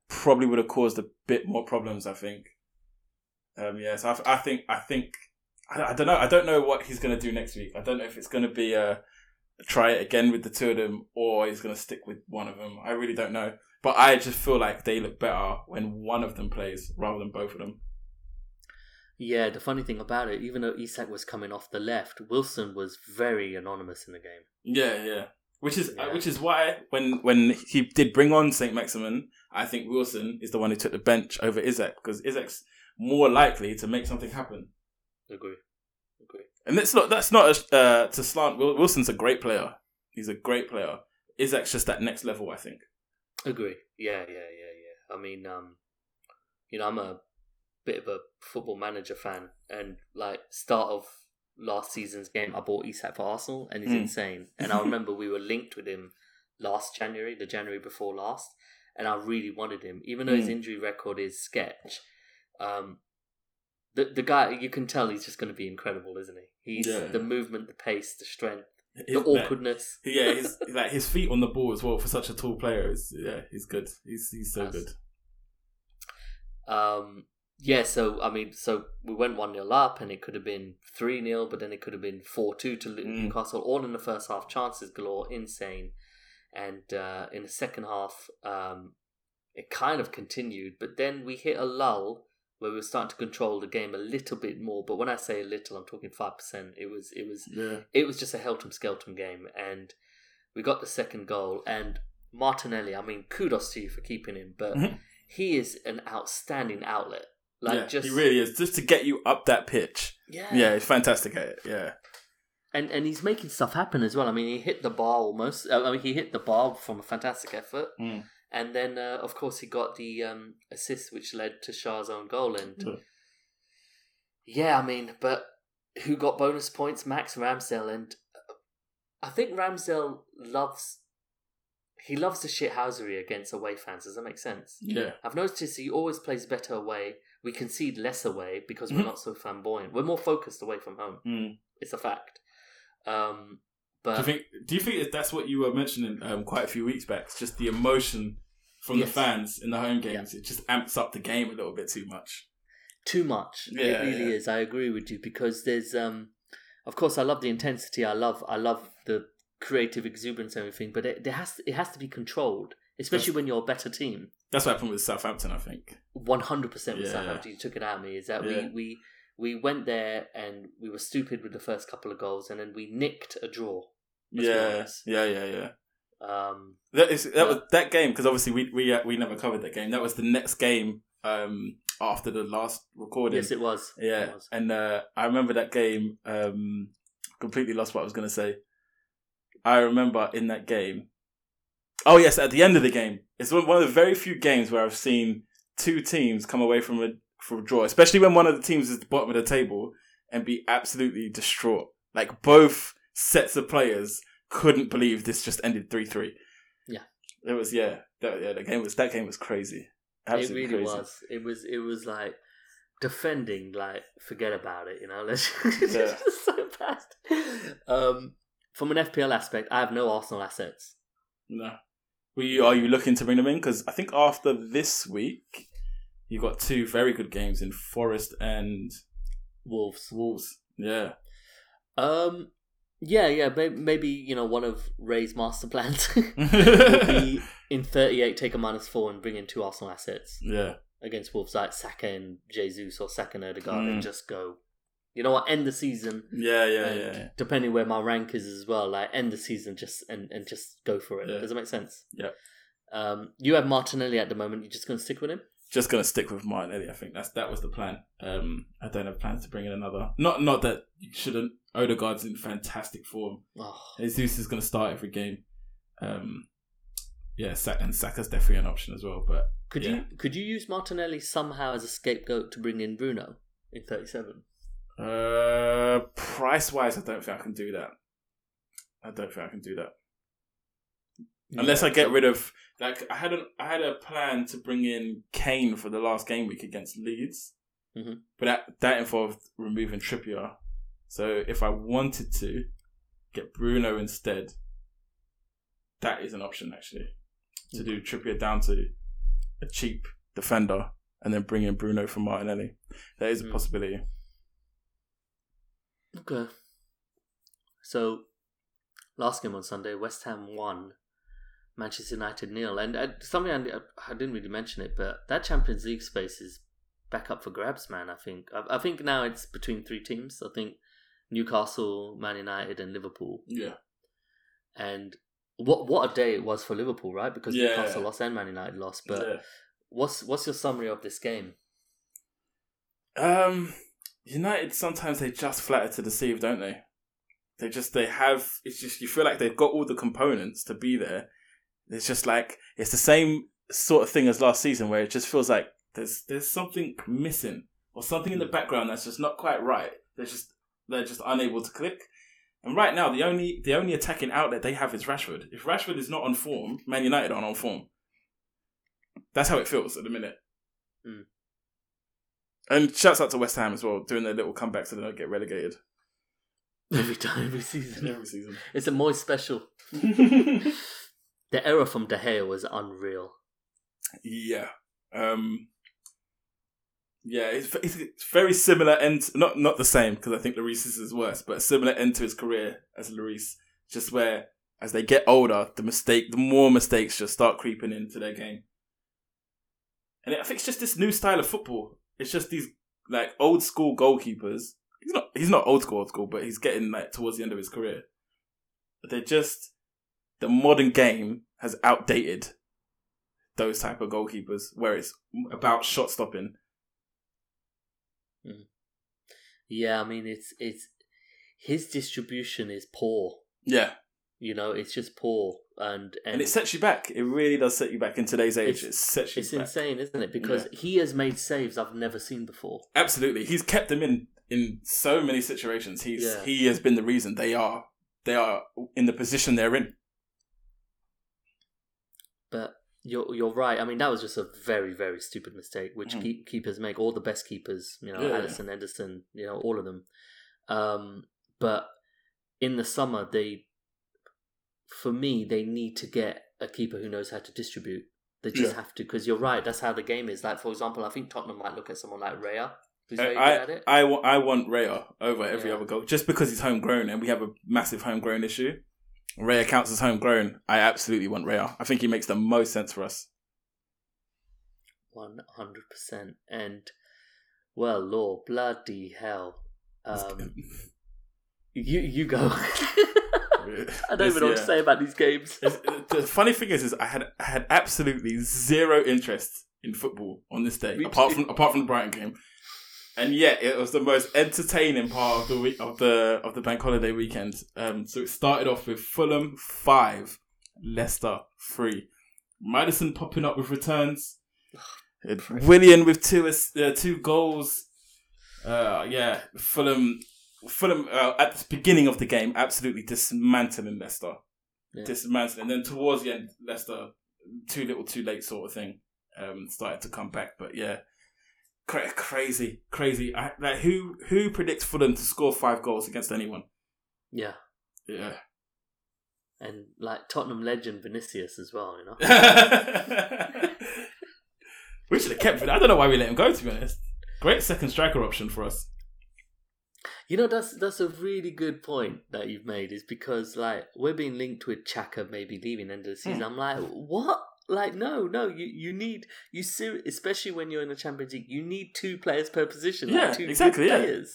probably would have caused a bit more problems. I think. Um, yeah, so I, I think I think I, I don't know. I don't know what he's going to do next week. I don't know if it's going to be a try it again with the two of them or he's going to stick with one of them. I really don't know. But I just feel like they look better when one of them plays rather than both of them. yeah, the funny thing about it, even though Isak was coming off the left, Wilson was very anonymous in the game. Yeah, yeah. Which is Yeah. which is why when when he did bring on Saint Maximin, I think Wilson is the one who took the bench over Isak because Isak's more likely to make something happen. Agree, agree. And that's not that's not a, uh, to slant. Wilson's a great player. He's a great player. Isak's just that next level, I think. Agree. Yeah, yeah, yeah, yeah. I mean, um, you know, I'm a bit of a football manager fan, and like start of last season's game, I bought Isak for Arsenal, and he's Mm. insane. [LAUGHS] And I remember we were linked with him last January, the January before last, and I really wanted him, even though his Mm. injury record is sketch. Um, the the guy you can tell he's just going to be incredible, isn't he? He's Yeah. the movement, the pace, the strength, His- the awkwardness. yeah, his [LAUGHS] like his feet on the ball as well for such a tall player. Is, yeah, he's good. He's he's so That's- good. Um, yeah, so I mean, so we went one 0 up, and it could have been three 0 but then it could have been four two to Mm. Newcastle. All in the first half, chances galore, insane. And uh, in the second half, um, it kind of continued, but then we hit a lull where we were starting to control the game a little bit more. But when I say a little, I'm talking five percent. It was it was Yeah, it was just a Helton Skelton game, and we got the second goal. And Martinelli, I mean, kudos to you for keeping him, but Mhm. he is an outstanding outlet. Like yeah, just he really is. Just to get you up that pitch. yeah, Yeah, he's fantastic at it. Yeah. and and he's making stuff happen as well. I mean, he hit the bar almost. uh, I mean, he hit the bar from a fantastic effort, Mm. and then uh, of course he got the um, assist which led to Schär's own goal. And Yeah. yeah, I mean, but who got bonus points? Max Ramsdale, and uh, I think Ramsdale loves. He loves the shithousery against away fans. Does that make sense? Yeah. I've noticed he always plays better away. We concede less away because we're Mhm. not so flamboyant. We're more focused away from home. Mm. It's a fact. Um, but Do you think? Do you think that's what you were mentioning um, quite a few weeks back? It's just the emotion from Yes. the fans in the home games. It just amps up the game a little bit too much. too much. Yeah, it really yeah. is. I agree with you because there's, um, of course, I love the intensity. I love, I love the creative exuberance and everything, but it, it has to, it has to be controlled, especially when you're a better team. That's what happened with Southampton, I think. One hundred percent with Yeah. Southampton. You took it out of me. Is that Yeah. we we we went there and we were stupid with the first couple of goals, and then we nicked a draw. Yeah, yeah, yeah, yeah. Um, That is that was that game because obviously we we uh, we never covered that game. That was the next game um after the last recording. yes, it was. yeah, It was. and uh, I remember that game. Um, completely lost what I was going to say. I remember in that game. Oh yes, at the end of the game, it's one of the very few games where I've seen two teams come away from a from a draw, especially when one of the teams is at the bottom of the table and be absolutely distraught. Like both sets of players couldn't believe this just ended three three. Yeah. it was yeah, that, yeah. The game was that game was crazy. it really crazy. was. It was. It was like defending. Like forget about it. You know, [LAUGHS] let's Yeah. [LAUGHS] it's so bad. Um, from an FPL aspect, I have no Arsenal assets. No. Were you, are you looking to bring them in? Because I think after this week, you got two very good games in Forest and Wolves. Wolves. Yeah. Um, yeah, yeah. Maybe, maybe you know one of Rey's master plans [LAUGHS] would be [LAUGHS] in thirty-eight take a minus four and bring in two Arsenal assets Yeah. against Wolves, like Saka and Jesus or Saka and Odegaard, Mm. and just go. You know what? End the season. Yeah. Yeah. and Yeah. Depending where my rank is as well, like end the season just and, and just go for it. Yeah. Does it make sense? Yeah. Um, you have Martinelli at the moment. You're just going to stick with him. Just gonna stick with Martinelli. I think that's that was the plan. Um, I don't have plans to bring in another. Not not that you shouldn't. Odegaard's in fantastic form. Oh, Jesus is gonna start every game. Um, yeah, and Saka's definitely an option as well. But could Yeah. you could you use Martinelli somehow as a scapegoat to bring in Bruno in 37? Uh, price wise, I don't think I can do that. I don't think I can do that unless I get rid of like I had a I had a plan to bring in Kane for the last game week against Leeds, Mhm. but that that involved removing Trippier. So if I wanted to get Bruno instead, that is an option actually to do Trippier down to a cheap defender and then bring in Bruno for Martinelli. That is a Mm. possibility. Okay. So, last game on Sunday, West Ham won, Manchester United nil, and uh, something I, I didn't really mention it, but that Champions League space is back up for grabs, man. I think. I, I think now it's between three teams. I think Newcastle, Man United, and Liverpool. Yeah. And what what a day it was for Liverpool, right? Because Yeah. Newcastle lost and Man United lost. But yeah. what's what's your summary of this game? Um, United sometimes they just flatter to deceive, don't they? They just they have. It's just you feel like they've got all the components to be there. It's just like it's the same sort of thing as last season, where it just feels like there's there's something missing or something in the background that's just not quite right. They're just they're just unable to click. And right now, the only the only attacking outlet they have is Rashford. If Rashford is not on form, Man United aren't on form. That's how it feels at the minute. Mm. And shouts out to West Ham as well, doing their little comeback so they don't get relegated Every time, every season, every season. it's a Moist special. [LAUGHS] The error from De Gea was unreal. yeah, um, yeah, it's, it's it's very similar end. Not not the same because I think Lloris's is worse, but a similar end to his career as Lloris. Just where as they get older, the mistake, the more mistakes just start creeping into their game. And I think it's just this new style of football. It's just these like old school goalkeepers. He's not he's not old school old school, but he's getting like towards the end of his career. They're just the modern game has outdated those type of goalkeepers where it's about shot stopping. Hmm. Yeah, I mean it's it's his distribution is poor. Yeah. You know, it's just poor, and and, And it sets you back. It really does set you back in today's age. It's- it sets you it's back. insane, isn't it? Because he has made saves I've never seen before. Absolutely. He's kept them in in so many situations. He's Yeah. he has been the reason they are they are in the position they're in. But you're you're right. I mean, that was just a very very stupid mistake, which Mhm. keep, keepers make. All the best keepers, you know, Yeah, yeah. Alisson, Ederson, you know, all of them. Um, but in the summer, they, for me, they need to get a keeper who knows how to distribute. They just Yeah. have to, because you're right. That's how the game is. Like for example, I think Tottenham might look at someone like Raya, who's I I, at it. I, want Raya over every Yeah. other goal just because he's homegrown and we have a massive homegrown issue. Raya counts as homegrown. I absolutely want Raya. I think he makes the most sense for us. One hundred percent. And well, Lord, bloody hell. Um, [LAUGHS] you you go. [LAUGHS] [LAUGHS] I don't even know what to say about these games. the funny thing is, is I had I had absolutely zero interest in football on this day, apart from apart from the Brighton game, and yet it was the most entertaining part of the week of the of the bank holiday weekend. Um, so it started off with Fulham five, Leicester three, Maddison popping up with returns, [SIGHS] Willian with two uh, two goals. Uh, yeah, Fulham. Fulham uh, at the beginning of the game absolutely dismantling Leicester Yeah. dismantling. And then towards the end, Leicester, too little, too late, sort of thing, um, started to come back. But yeah, cra- crazy, crazy. I, like who who predicts Fulham to score five goals against anyone? Yeah, Yeah. and like Tottenham legend Vinicius as well. You know. [LAUGHS] [LAUGHS] we should have kept it. I don't know why we let him go. To be honest, great second striker option for us. You know that's that's a really good point that you've made. Is because like we're being linked with Xhaka maybe leaving end of the season. Hmm. I'm like, what? Like no, no. You you need you ser- especially when you're in the Champions League. You need two players per position. like Yeah, two good exactly, yeah. Players.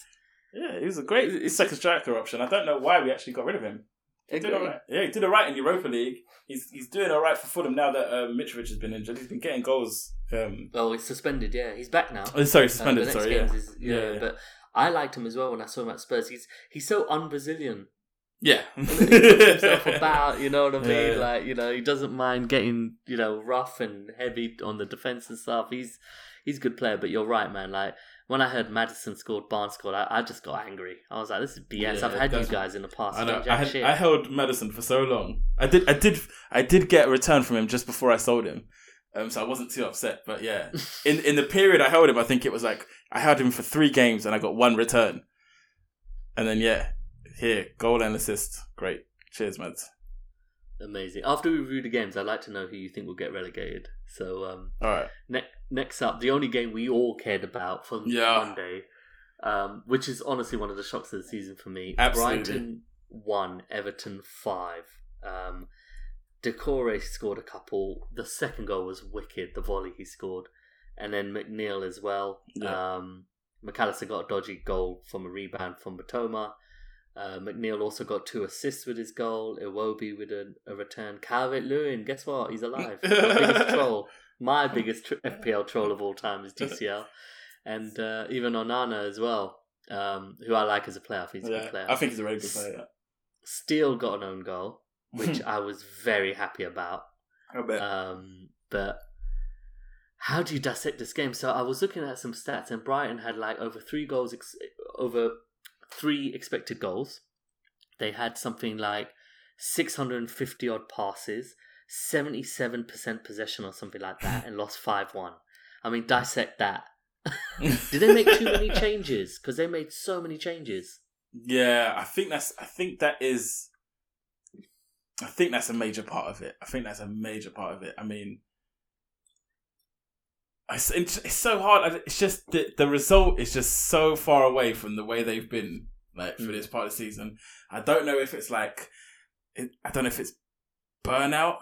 Yeah, he was a great It's- second striker option. I don't know why we actually got rid of him. He did all right. Yeah, he did all right in Europa League. He's he's doing all right for Fulham now that uh, Mitrovic has been injured. He's been getting goals. Um, Oh, he's suspended. Yeah, he's back now. oh, sorry, Uh, suspended. next sorry, yeah. is- yeah, Yeah, yeah. But I liked him as well when I saw him at Spurs. He's he's so un-Brazilian. Yeah. he puts himself [LAUGHS] about, you know what I mean? Yeah, yeah. Like, you know, he doesn't mind getting, you know, rough and heavy on the defense and stuff. He's he's a good player, but you're right, man. Like when I heard Maddison scored, Barnes scored, I, I just got angry. I was like, this is BS. Yeah, I've had you that's- guys in the past. I know. I, had. I held Maddison for so long. I did. I did. I did get a return from him just before I sold him. Um, so I wasn't too upset. But yeah, [LAUGHS] in in the period I held him, I think it was like I held him for three games and I got one return. And then yeah, here goal and assist. Great. Cheers, mads. Amazing. After we review the games, I'd like to know who you think will get relegated. So um, All right. ne- next up, the only game we all cared about from Yeah. Monday, um, which is honestly one of the shocks of the season for me. Absolutely. Brighton one, Everton five. Um, Doucouré scored a couple. The second goal was wicked. The volley he scored, and then McNeil as well. Yeah. Um, McAllister got a dodgy goal from a rebound from Mitoma. Uh, McNeil also got two assists with his goal. Iwobi with a, a return. Calvert Lewin, guess what? He's alive. My biggest [LAUGHS] troll. My biggest tr- FPL troll of all time is DCL. And uh, even Onana as well, um, who I like as a player. He's a Yeah, good player. I think he's a very good player. Steele got an own goal, which [LAUGHS] I was very happy about. I bet. Um, but how do you dissect this game? So I was looking at some stats, and Brighton had like over three goals, ex- over three expected goals. They had something like six hundred and fifty odd passes, seventy seven percent possession or something like that, and lost five one. I mean, dissect that. [LAUGHS] Did they make too many [LAUGHS] changes? Because they made so many changes. Yeah, I think that's. I think that is. I think that's a major part of it. I think that's a major part of it. I mean, it's, it's, so hard. It's just the the result is just so far away from the way they've been like for Mm. this part of the season. I don't know if it's like, it, I don't know if it's burnout.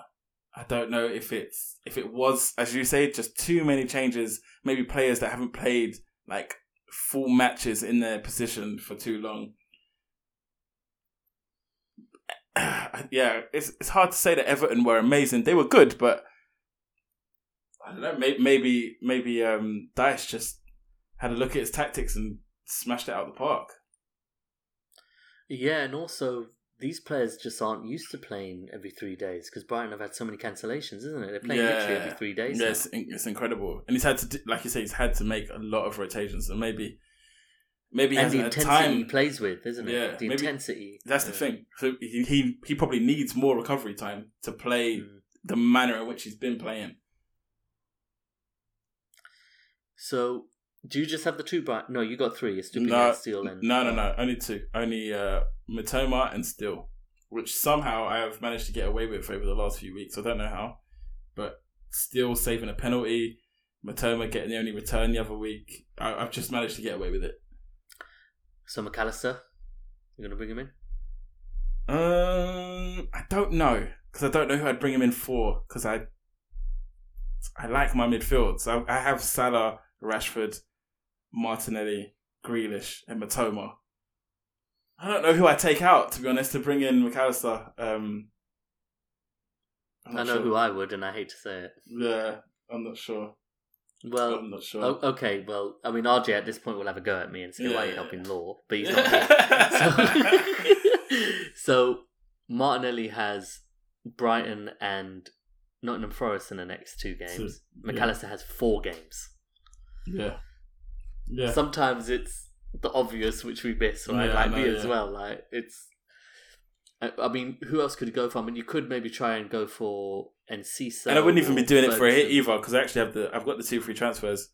I don't know if it's if it was as you say just too many changes. Maybe players that haven't played like full matches in their position for too long. [CLEARS THROAT] yeah, it's it's hard to say that Everton were amazing. They were good, but I don't know. Maybe maybe maybe um, Dyche just had a look at his tactics and smashed it out of the park. Yeah, and also these players just aren't used to playing every three days because Brighton have had so many cancellations, isn't it? They're playing literally every three days. Yeah, it's, it's incredible, and he's had to, do, like you say, he's had to make a lot of rotations, and maybe maybe he and the intensity he time. plays with, isn't it? Yeah, the intensity. That's the thing. So he, he he probably needs more recovery time to play Mm. the manner in which he's been playing. So, do you just have the two Brighton? No, you got three. It's Stupid No, Steele and No, no, no. Only two. Only uh, Mitoma and Steele, which somehow I have managed to get away with over the last few weeks. I don't know how, but Steele saving a penalty. Mitoma getting the only return the other week. I, I've just managed to get away with it. So McAllister, you're gonna bring him in? Um, I don't know because I don't know who I'd bring him in for because I I like my midfield. So I have Salah, Rashford, Martinelli, Grealish, and Mitoma. I don't know who I take out to be honest to bring in McAllister. Um, I know sure. who I would, and I hate to say it. Yeah, I'm not sure. Well, I'm not sure. Oh, okay, well, I mean, RJ at this point will have a go at me and say yeah, why you're helping Law, but he's [LAUGHS] not here. so, [LAUGHS] so Martinelli has Brighton and Nottingham Forest in the next two games. So, McAllister yeah. has four games. Yeah. Yeah. Sometimes it's the obvious which we miss, right? Yeah, like me as well. Like it's. I mean, who else could you go for? I mean, you could maybe try and go for Enciso. And I wouldn't even be doing Ferguson. it for a hit either because I actually have the I've got the two free transfers.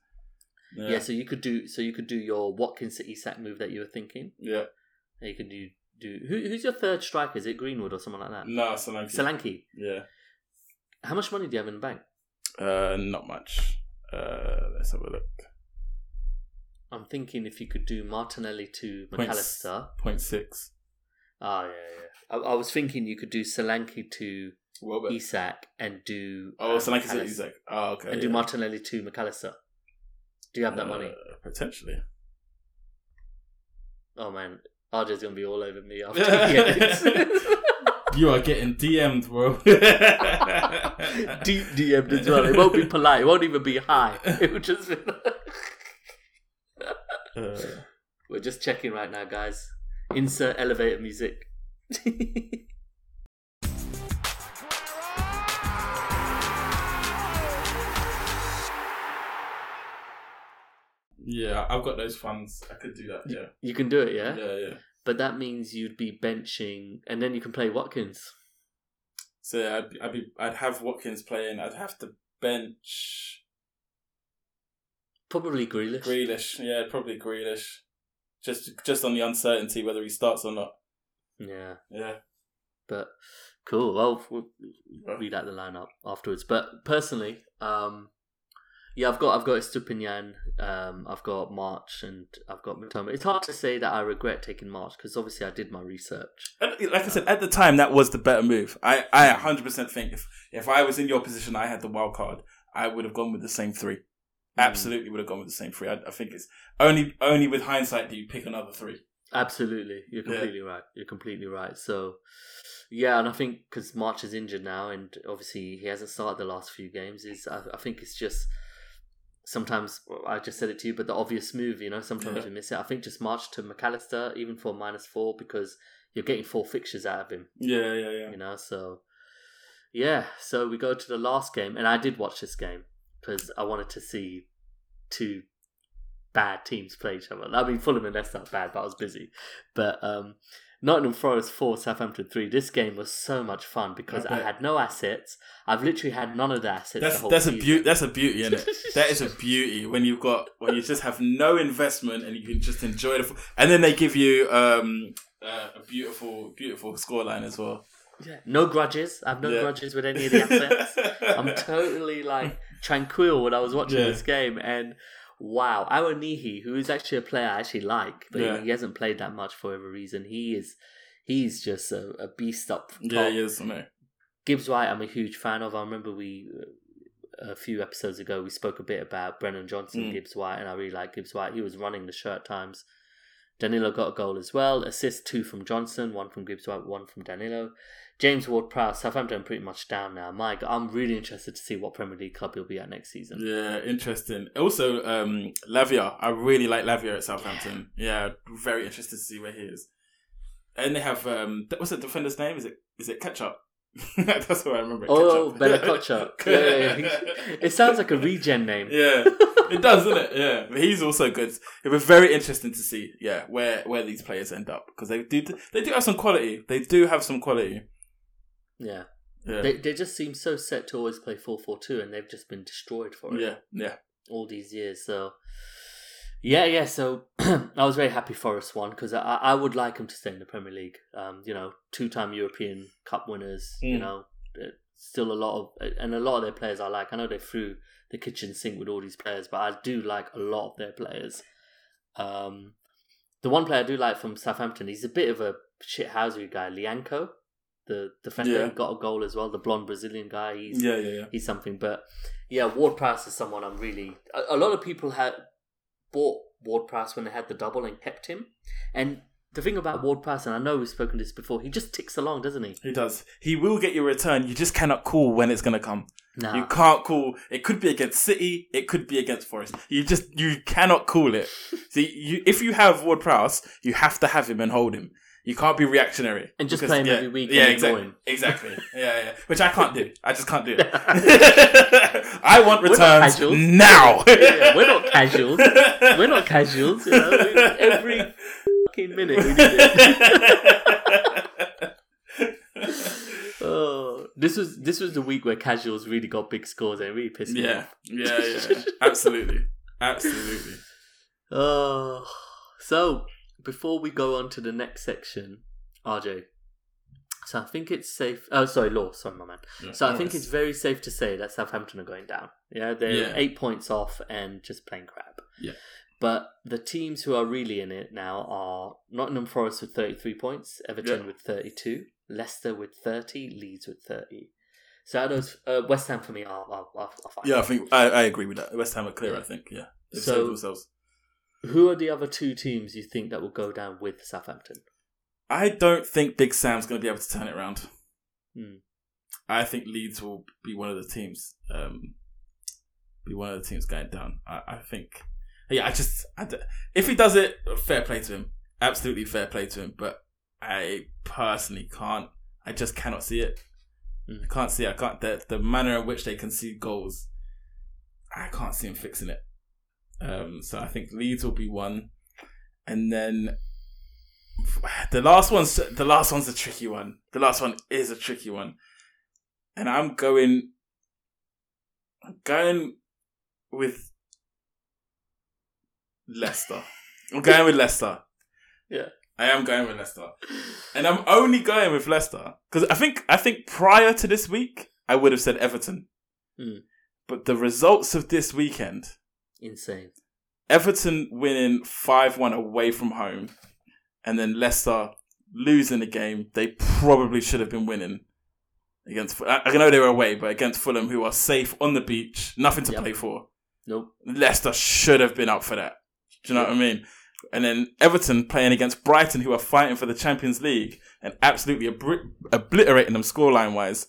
Yeah. yeah. so you could do so you could do your Watkins to Isak move that you were thinking. Yeah. And you could do do who, who's your third striker? Is it Greenwood or someone like that? No, Solanke. Solanke. Yeah. How much money do you have in the bank? Uh, not much. Uh, let's have a look. I'm thinking if you could do Martinelli to McAllister. Point six. Oh yeah, yeah. I, I was thinking you could do Solanke to Welbeck. Isak and do. Oh, um, Solanke to Isak. Oh, okay. And yeah. do Martinelli to McAllister. Do you have that uh, money? Potentially. Oh man, RJ's gonna be all over me after [LAUGHS] [LAUGHS] [LAUGHS] You are getting DM'd, bro. Deep DM'd as well. It won't be polite. It won't even be hi. It will just be. uh. We're just checking right now, guys. Insert elevator music. Yeah, I've got those funds. I could do that. Yeah, you can do it. Yeah, yeah, yeah. But that means you'd be benching, and then you can play Watkins. So I'd, I'd be, I'd have Watkins playing. I'd have to bench. Probably Grealish. Grealish, yeah, probably Grealish. Just, just on the uncertainty whether he starts or not. Yeah, yeah. But cool. Well, we'll read out the lineup afterwards. But personally, um, yeah, I've got I've got Estupiñán, um, I've got March, and I've got Mitoma. It's hard to say that I regret taking March because obviously I did my research. like I said, at the time that was the better move. I I 100 percent think if if I was in your position, I had the wild card, I would have gone with the same three. Mm. Absolutely, would have gone with the same three. I, I, think it's only only with hindsight do you pick another three. Absolutely, you're completely yeah. right. You're completely right. So, yeah, and I think because March is injured now, and obviously he hasn't started the last few games. Is I, I think it's just sometimes I just said it to you, but the obvious move, you know, sometimes yeah. we miss it. I think just march to McAllister even for minus four because you're getting four fixtures out of him. Yeah, yeah, yeah. You know, so yeah, so we go to the last game, and I did watch this game because I wanted to see two bad teams play each other. I mean, Fulham and Leicester are bad, but I was busy. But um, Nottingham Forest 4, Southampton 3. This game was so much fun because I, I had no assets. I've literally had none of the assets. That's the that's a beauty. That's a beauty, isn't it? that is a beauty when you've got when you just have no investment and you can just enjoy the. And then they give you um, uh, a beautiful, beautiful scoreline as well. Yeah, no grudges. I have no yeah. grudges with any of the assets. [LAUGHS] I'm totally like tranquil when I was watching yeah. this game and wow, Awoniyi, who is actually a player I actually like, but yeah. he hasn't played that much for whatever reason. He is he's just a, a beast up top. Yeah, he is. I. Gibbs White, I'm a huge fan of. I remember we a few episodes ago we spoke a bit about Brennan Johnson, mm. Gibbs White, and I really like Gibbs White. He was running the shirt times. Danilo got a goal as well. Assist two from Johnson, one from Gibbs White, one from Danilo. James Ward Prowse, Southampton pretty much down now. Mike, I'm really interested to see what Premier League club he'll be at next season. Yeah, interesting. Also, um, Lavia, I really like Lavia at Southampton. Yeah. yeah, very interested to see where he is. And they have um, what's the defender's name? Is it is it Ketchup? [LAUGHS] That's what I remember. Oh, Bella [LAUGHS] Ketchup. yeah, yeah, yeah. It sounds like a regen name. [LAUGHS] Yeah, it does, doesn't it? Yeah, but he's also good. It was very interesting to see, yeah, where where these players end up because they do they do have some quality. They do have some quality. Yeah. Yeah. They they just seem so set to always play four four two, and they've just been destroyed for it. Yeah, yeah. All these years, so yeah, yeah. So [CLEARS THROAT] I was very happy Forest won because I I would like them to stay in the Premier League. Um, you know, two time European Cup winners. Mm. You know, still a lot of and a lot of their players I like. I know they threw the kitchen sink with all these players, but I do like a lot of their players. Um, the one player I do like from Southampton, he's a bit of a shithousery guy, Lyanco, the defender, Yeah. got a goal as well. The blonde Brazilian guy, he's Yeah, yeah, yeah. he's something. But yeah, Ward Prowse is someone I'm really. A, a lot of people had bought Ward Prowse when they had the double and kept him. And the thing about Ward Prowse, and I know we've spoken this before, he just ticks along, doesn't he? He does. He will get your return. You just cannot call when it's gonna come. Nah. You can't call. It could be against City. It could be against Forest. You just you cannot call it. [LAUGHS] See, you if you have Ward Prowse, you have to have him and hold him. You can't be reactionary And just play him yeah, every week Yeah, exactly. Exactly. [LAUGHS] Yeah, yeah. Which I can't do. I just can't do it. [LAUGHS] [LAUGHS] I want returns now. Yeah, we're not casuals. We're not casuals. You know? Every fucking minute we need it. Oh, this was this was the week where casuals really got big scores and really pissed me yeah, off. yeah, yeah. Absolutely, absolutely. Oh, so before we go on to the next section, RJ. So I think it's safe. Oh, sorry, Law. Sorry, my man. So I think it's very safe to say that Southampton are going down. Yeah, they're Yeah. eight points off and just playing crap. Yeah. But the teams who are really in it now are Nottingham Forest with 33 points, Everton Yeah. with 32, Leicester with 30, Leeds with 30. So out of those, uh, West Ham for me are, are, are. Yeah, I think I, I agree with that. West Ham are clear. I think. Yeah, they've So- saved themselves. Who are the other two teams you think that will go down with Southampton? I don't think Big Sam's going to be able to turn it around. Hmm. I think Leeds will be one of the teams. Um, be one of the teams going down. I, I think. Yeah, I just I d- if he does it, fair play to him. Absolutely fair play to him. But I personally can't. I just cannot see it. Hmm. I can't see. It. I can't. The the manner in which they concede goals. I can't see him fixing it. Um, so I think Leeds will be one, and then the last one's the last one's a tricky one. The last one is a tricky one, and I'm going. I'm going with Leicester. I'm going with Leicester. [LAUGHS] Yeah. I am going with Leicester, and I'm only going with Leicester because I think I think prior to this week I would have said Everton, Hmm. but the results of this weekend Insane. Everton winning 5 1 away from home, and then Leicester losing the game they probably should have been winning against. I I know they were away, but against Fulham, who are safe on the beach, nothing to Yep. play for. Nope. Leicester should have been up for that. Do you know what I mean? And then Everton playing against Brighton, who are fighting for the Champions League and absolutely obliterating them scoreline wise.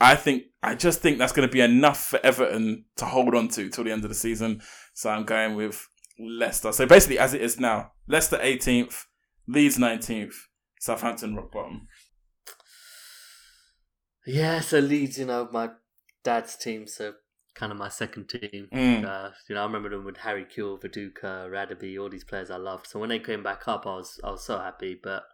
I think I just think that's going to be enough for Everton to hold on to till the end of the season. So I'm going with Leicester. So basically, as it is now, Leicester 18th, Leeds 19th, Southampton rock bottom. Yeah, so Leeds, you know, my dad's team, so kind of my second team. Mm. Uh, you know, I remember them with Harry Kewell, Viduka, Radebe, all these players I loved. So when they came back up, I was I was so happy. But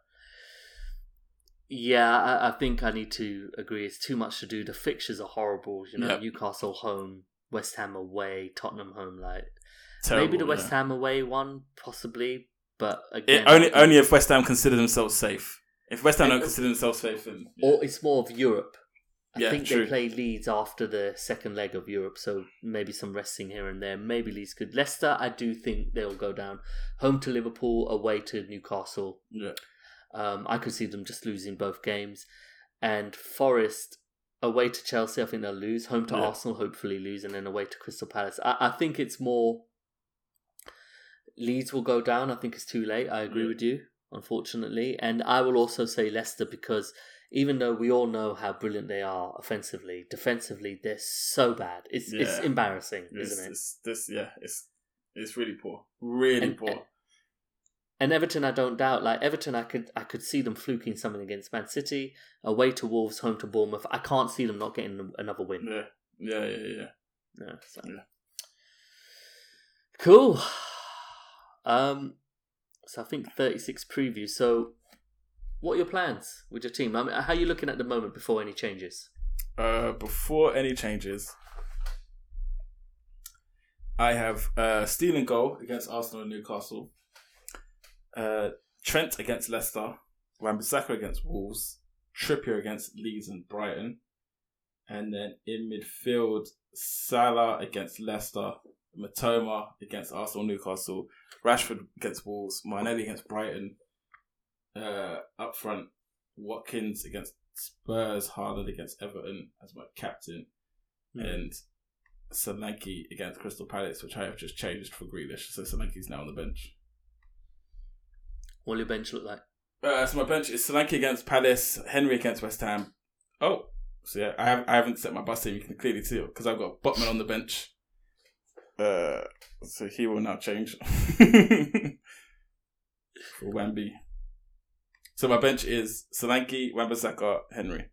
yeah, I, I think I need to agree. It's too much to do. The fixtures are horrible. You know, Yep. Newcastle home, West Ham away, Tottenham home. Like Terrible, maybe the West yeah. Ham away one, possibly. But again, It, only only if West Ham consider themselves safe. If West Ham don't consider themselves safe, then or it's more of Europe. I Yeah, think true. they play Leeds after the second leg of Europe, so maybe some resting here and there. Maybe Leeds could. Leicester, I do think they'll go down. Home to Liverpool, away to Newcastle. yeah. Um, I could see them just losing both games. And Forest, away to Chelsea, I think they'll lose. Home to Yeah. Arsenal, hopefully lose, and then away to Crystal Palace. I, I think it's more. Leeds will go down. I think it's too late. I agree Yeah. with you, unfortunately. And I will also say Leicester because even though we all know how brilliant they are offensively, defensively they're so bad. It's it's embarrassing, It's, isn't it? it's, this, yeah, it's it's really poor, really And- poor. And Everton, I don't doubt. Like Everton, I could I could see them fluking something against Man City, away to Wolves, home to Bournemouth. I can't see them not getting another win. yeah, yeah, yeah, yeah. Yeah, so. Yeah. Cool. Um, so I think thirty six preview. So, what are your plans with your team? I mean, how are you looking at the moment before any changes? Uh, before any changes, I have uh, Steele in goal against Arsenal and Newcastle. Uh, Trent against Leicester, Wan-Bissaka against Wolves, Trippier against Leeds and Brighton, and then in midfield, Salah against Leicester, Mitoma against Arsenal, Newcastle, Rashford against Wolves, Martinelli against Brighton, uh, up front, Watkins against Spurs, Haaland against Everton as my captain, Hmm. and Solanke against Crystal Palace, which I have just changed for Grealish. So Solanke's now on the bench. What will your bench look like? Uh, so my bench is Solanke against Palace, Henry against West Ham. Oh, so yeah, I, have, I haven't set my bus team. You can clearly see it because I've got Botman on the bench. Uh, so he will now change [LAUGHS] for Wamby. So my bench is Solanke, Wan-Bissaka, Henry.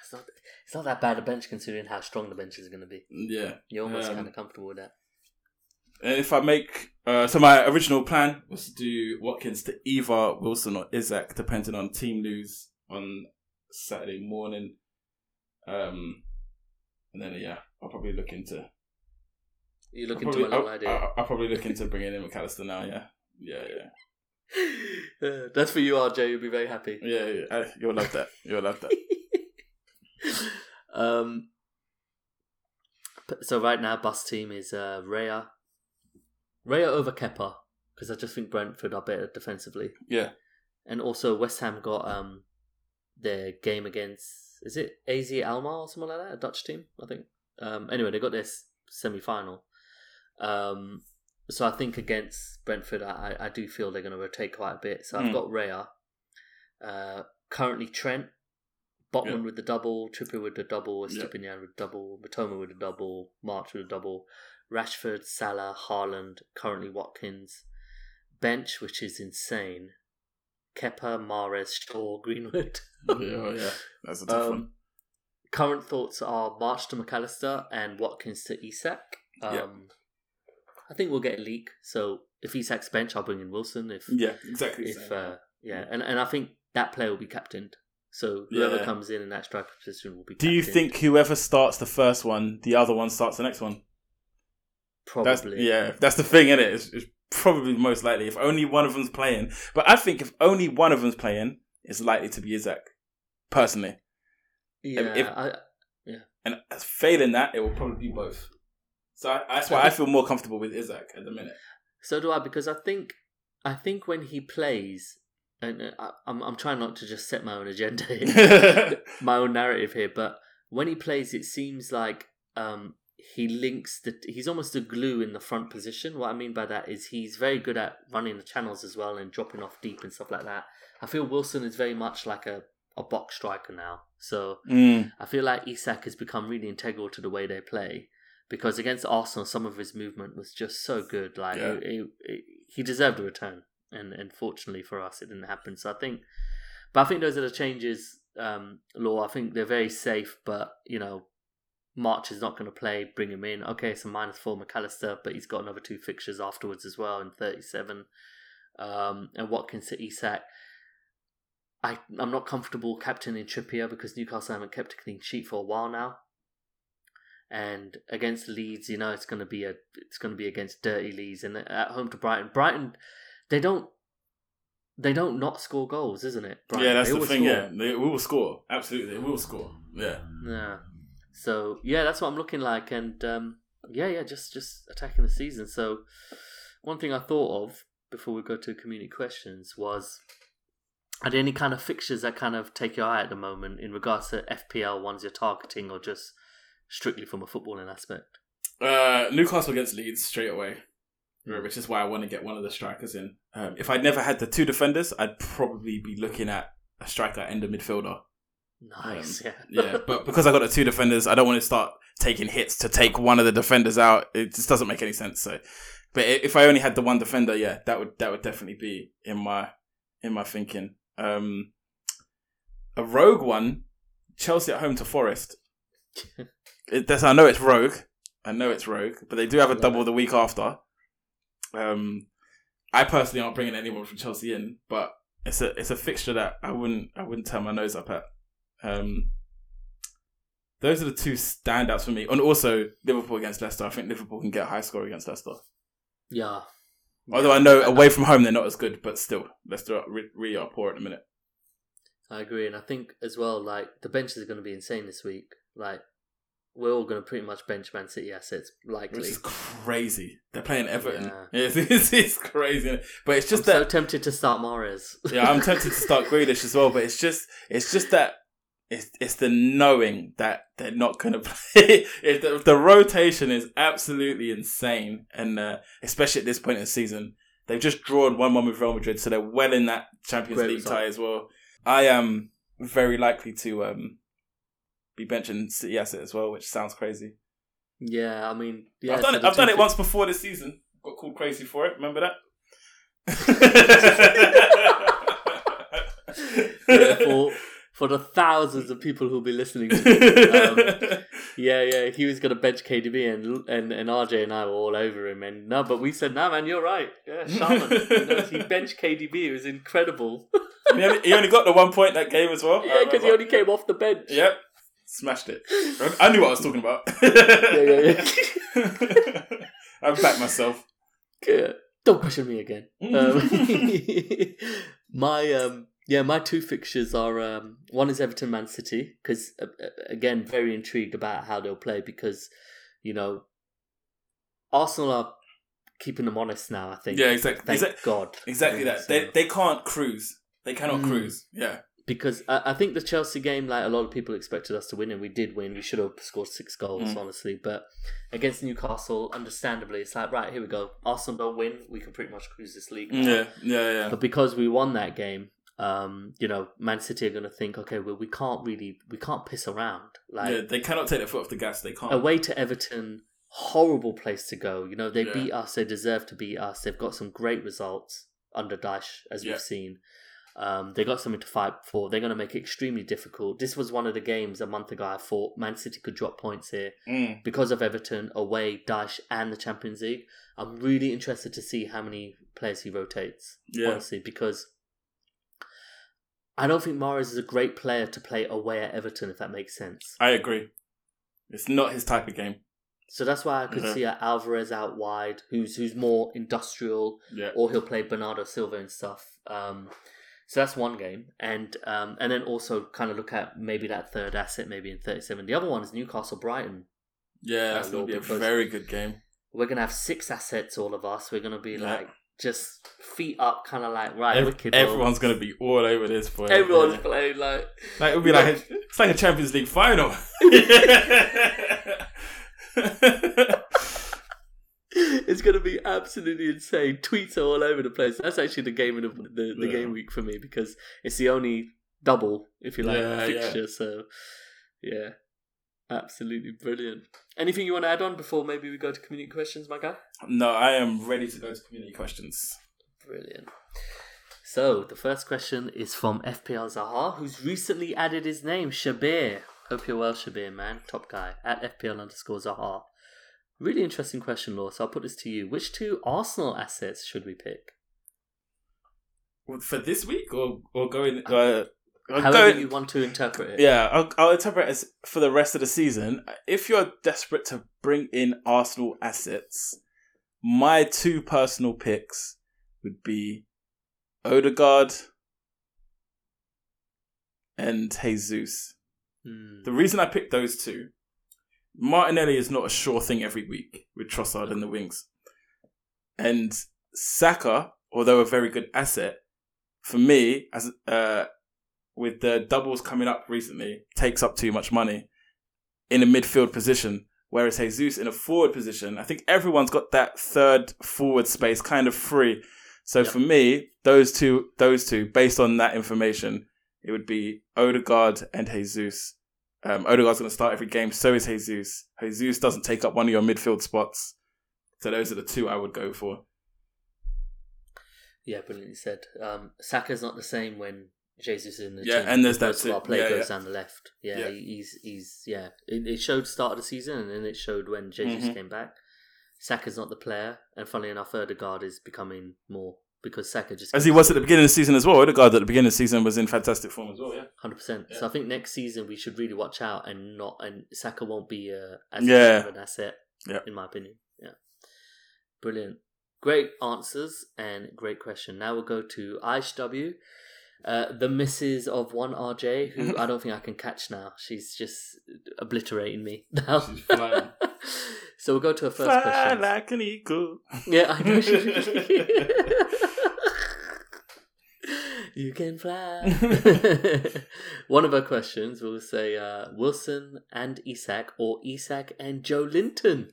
It's not, it's not that bad a bench considering how strong the bench is going to be. Yeah. You're almost Um, kind of comfortable with that. And if I make, uh, so my original plan was to do Watkins to either Wilson or Isak, depending on team news on Saturday morning. Um, and then yeah, I'll probably look into. You I'll look into probably, my idea. I'll, I'll probably look into bringing in McAllister now. Yeah, yeah, yeah, Uh, [LAUGHS] that's for you, RJ. You'll be very happy. yeah. yeah. You'll love that. You'll love that. [LAUGHS] um. So right now, bus team is uh, Raya, Raya over Kepa because I just think Brentford are better defensively, Yeah, and also West Ham got um their game against is it AZ Alkmaar or something like that, a Dutch team, I think. Um. Anyway, they got this semi final. Um. So I think against Brentford, I, I do feel they're going to rotate quite a bit. So I've Mm. got Raya. Uh, currently Trent, Botman Yeah. with the double, Trippier with the double, Yeah. Estupiñán with the double, Mitoma with the double, March with the double, Rashford, Salah, Haaland, currently Watkins. Bench, which is insane. Kepa, Mahrez, Shaw, Greenwood. [LAUGHS] yeah, yeah. That's a tough one. Um, current thoughts are March to McAllister and Watkins to Isak. Um, Yeah. I think we'll get a leak. So if Isak's bench, I'll bring in Wilson. If Yeah, exactly. if uh, yeah, and and I think that player will be captained. So whoever Yeah. comes in in that striker position will be. Do you think whoever starts the first one, the other one starts the next one? That's, probably? yeah, that's the thing, is it? It's, it's probably most likely if only one of them's playing. But I think if only one of them's playing, it's likely to be Isak. Personally, yeah. if- I, and failing that, it will probably be both. So I, that's why I feel more comfortable with Isak at the minute. so do I because I think I think when he plays, and uh, I, I'm I'm trying not to just set my own agenda, [LAUGHS] here, [LAUGHS] my own narrative here, but when he plays, it seems like um, he links the. He's almost a glue in the front position. What I mean by that is he's very good at running the channels as well and dropping off deep and stuff like that. I feel Wilson is very much like a a box striker now. So Mm, I feel like Isak has become really integral to the way they play because against Arsenal, some of his movement was just so good. Like Yeah. it- it- it- he deserved a return, and and fortunately for us, it didn't happen. So I think, but I think those are the changes. Um, law. I think they're very safe, but you know, March is not going to play. Bring him in. Okay, so minus four McAllister, but he's got another two fixtures afterwards as well in thirty seven. Um, and Watkins to Isak. I, I'm not comfortable captaining Trippier because Newcastle haven't kept a clean sheet for a while now. And against Leeds, you know, it's going to be a it's going to be against dirty Leeds, and at home to Brighton. Brighton, they don't they don't not score goals, isn't it? Brighton? yeah, that's They the thing. score. Yeah, they will score. Absolutely, they will score. Yeah. Yeah. So yeah, that's what I'm looking like, and um, yeah, yeah, just just attacking the season. So one thing I thought of before we go to community questions was, are there any kind of fixtures that kind of take your eye at the moment in regards to FPL ones you're targeting, or just strictly from a footballing aspect? Uh, Newcastle against Leeds straight away, Mm. which is why I want to get one of the strikers in. Um, if I'd never had the two defenders, I'd probably be looking at a striker and a midfielder. Nice, Um, yeah, Yeah, but [LAUGHS] because I got the two defenders, I don't want to start taking hits to take one of the defenders out. It just doesn't make any sense. So, but if I only had the one defender, yeah, that would that would definitely be in my in my thinking. Um, a rogue one, Chelsea at home to Forest. [LAUGHS] It, that's, I know it's rogue. I know it's rogue, but they do have a double the week after. Um, I personally aren't bringing anyone from Chelsea in, but it's a it's a fixture that I wouldn't I wouldn't turn my nose up at. Um, those are the two standouts for me, and also Liverpool against Leicester. I think Liverpool can get a high score against Leicester. yeah. Although I know away from home they're not as good, but still Leicester are really are poor at the minute. I agree, and I think as well, like the benches are going to be insane this week. Like we're all going to pretty much bench Man City assets, likely. which is crazy. They're playing Everton. Yeah. [LAUGHS] It's, it's, it's crazy, but it's just I'm just so tempted to start Mahrez. yeah, I'm tempted to start [LAUGHS] Grealish as well, but it's just it's just that it's it's the knowing that they're not going [LAUGHS] to play. If the, the rotation is absolutely insane, and uh, especially at this point in the season, they've just drawn one one with Real Madrid, so they're well in that Champions Great League result. tie as well. I am very likely to um, be benching City asset as well, which sounds crazy. yeah, I mean, yeah, I've done it. I've done it once before this season. Got called crazy for it. Remember that? [LAUGHS] yeah, for for the thousands of people who'll be listening to this, um, [LAUGHS] yeah, yeah, he was gonna bench KDB and and and RJ and I were all over him, and no, but we said, no, man, you're right. Yeah, Shaman, you know, he [LAUGHS] benched KDB. It was incredible. [LAUGHS] he, only, he only got the one point that game as well. Yeah, because he only came off the bench. Yep, smashed it. I knew what I was talking about. yeah, yeah. yeah. I backed myself. Yeah. Don't question me again. Um, my um, yeah, my two fixtures are um, one is Everton Man City because uh, uh, again very intrigued about how they'll play because you know Arsenal are keeping them honest now. I think. Yeah, exactly. Thank Exact- God. Exactly that. so- They they can't cruise. They cannot Mm. cruise. Yeah. because I, I think the Chelsea game, like a lot of people expected us to win, and we did win. We should have scored six goals, Mm. honestly. But against Newcastle, understandably, it's like right here we go. Arsenal don't win, we can pretty much cruise this league. now. Yeah. Yeah. Yeah. But because we won that game, um, you know, Man City are going to think, okay, well, we can't really, we can't piss around. Like yeah. They cannot take their foot off the gas. They can't. away to Everton, horrible place to go. You know, they Yeah. beat us, they deserve to beat us. They've got some great results under Dyche, as Yeah. we've seen. Um, they got something to fight for. They're going to make it extremely difficult. This was one of the games a month ago I thought Man City could drop points here Mm. because of Everton, away, Dyche, and the Champions League. I'm really interested to see how many players he rotates Yeah. honestly, because I don't think Mahrez is a great player to play away at Everton, if that makes sense. I agree. It's not his type of game. So that's why I could Okay. see a Alvarez out wide, who's who's more industrial, Yeah. or he'll play Bernardo Silva and stuff. Um, so that's one game, and um, and then also kind of look at maybe that third asset, maybe in thirty seven. The other one is Newcastle Brighton. Yeah. That's Uh, gonna be a very good game. We're gonna have six assets, all of us. We're gonna be Yeah. like just feet up, kind of like right. Ev- wicked everyone's gonna be all over this boy. everyone's Yeah. playing like Like it'll be like it's like a Champions League final. [LAUGHS] [LAUGHS] it's gonna be absolutely insane. Tweets are all over the place. That's actually the game of the the, the Yeah. game week for me because it's the only double, if you like, yeah. fixture. So yeah, absolutely brilliant. Anything you want to add on before maybe we go to community questions, my guy? no, I am ready to go to community questions. Brilliant. So the first question is from FPL Zaha, who's recently added his name, Shabir. Hope you're well, Shabir, man. Top guy at FPL underscore Zaha. Really interesting question, Law. So I'll put this to you. Which two Arsenal assets should we pick? For this week or or going uh, I'll However go- you want to interpret it. Yeah, I'll, I'll interpret it as for the rest of the season. If you're desperate to bring in Arsenal assets, my two personal picks would be Odegaard and Jesus. Hmm. The reason I picked those two, Martinelli is not a sure thing every week with Trossard in the wings. And Saka, although a very good asset, for me, as uh, with the doubles coming up recently, takes up too much money in a midfield position. Whereas Jesus in a forward position, I think everyone's got that third forward space kind of free. So Yep. for me, those two, those two, based on that information, it would be Odegaard and Jesus. Um, Odegaard's going to start every game. So is Jesus. Jesus doesn't take up one of your midfield spots. So those are the two I would go for. Yeah, brilliantly said. Um, Saka's not the same when Jesus in the Yeah, team. and there's that too. play Yeah, goes yeah. down the left. Yeah, Yeah. he's he's yeah. It, it showed start of the season, and then it showed when Jesus Mhm. came back. Saka's not the player, and funnily enough, Odegaard is becoming more because Saka just As he was at the beginning of the season as well. Odegaard at the beginning of the season was in fantastic form as well, yeah. hundred percent. So I think next season we should really watch out and not and Saka won't be uh, as Yeah. an asset. Yeah. in my opinion. Yeah, brilliant, great answers and great question. Now we'll go to Aish W. Uh, the misses of one RJ, who [LAUGHS] I don't think I can catch now. She's just obliterating me [LAUGHS] now. [LAUGHS] So we'll go to her first Fly question. like an eagle. Yeah, I know. She... you can fly. One of her questions will say uh, Wilson and Isak, or Isak and Joe Linton.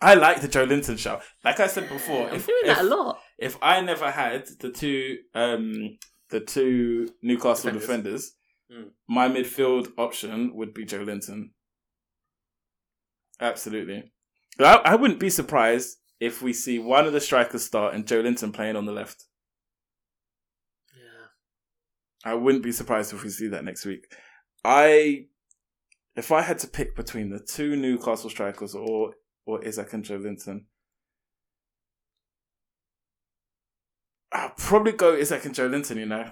I like the Joelinton show. Like I said before, I'm if, hearing if, that a lot. if I never had the two um the two Newcastle Defenders. defenders, Mm. my midfield option would be Joelinton. Absolutely. I, I wouldn't be surprised if we see one of the strikers start and Joelinton playing on the left. Yeah. I wouldn't be surprised if we see that next week. I, if I had to pick between the two Newcastle strikers or or Isak and Joelinton, I'll probably go Isak and Joelinton. You know,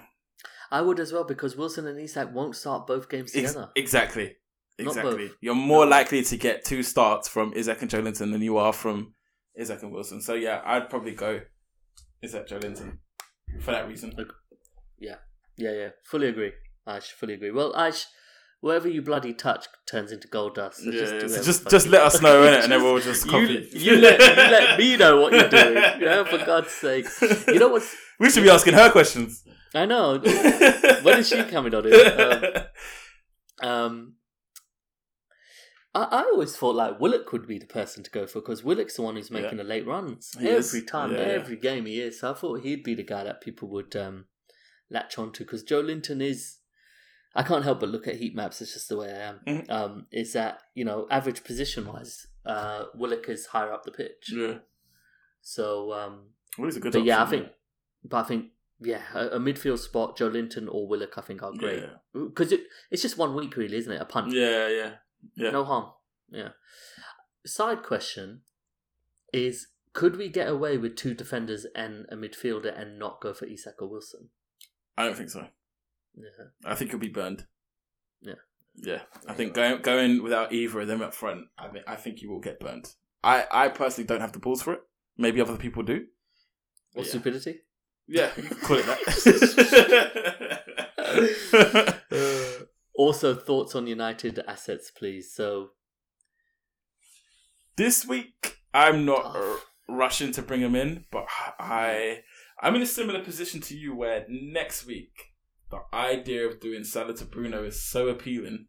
I would as well because Wilson and Isak won't start both games Ex- together. exactly, Not exactly. both. You're more both. likely to get two starts from Isak and Joelinton than you are from Isak and Wilson. So yeah, I'd probably go Isak Joe Linton for that reason. Yeah, yeah, yeah. fully agree. I fully agree. Well, Ash, whatever you bloody touch turns into gold dust. So Yeah, just, yeah, so just just let us know innit? and [LAUGHS] then we'll just copy. you, you let you let me know what you're doing. Yeah, for God's sake. You know what's? [LAUGHS] We should be asking her questions. I know. [LAUGHS] when is she coming on it? Um, um, I, I always thought like Willock would be the person to go for because Willock's the one who's making the late runs He every is. time, Yeah, yeah. every game he is. So I thought he'd be the guy that people would um, latch onto because Joelinton is. I can't help but look at heat maps. It's just the way I am. Mhm. Um, is that you know average position wise, uh, Willock is higher up the pitch. yeah. So um, Well, he's a good but yeah, I option, think, but I think, yeah, a, a midfield spot, Joelinton or Willock, I think are great Yeah. because it, it's just one week, really, isn't it? A punt, Yeah, yeah. Yeah. no harm. Yeah. Side question is: Could we get away with two defenders and a midfielder and not go for Isak or Wilson? I don't think so. Yeah. I think he'll be burned. Yeah. Yeah. I think going going without either of them up front, I think I think you will get burned. I, I personally don't have the balls for it. Maybe other people do. Or Yeah. stupidity? Yeah, [LAUGHS] call it that. [LAUGHS] also, thoughts on United assets, please. So, this week, I'm not Tough. uh, rushing to bring him in, but I I'm in a similar position to you where next week the idea of doing Salah to Bruno is so appealing,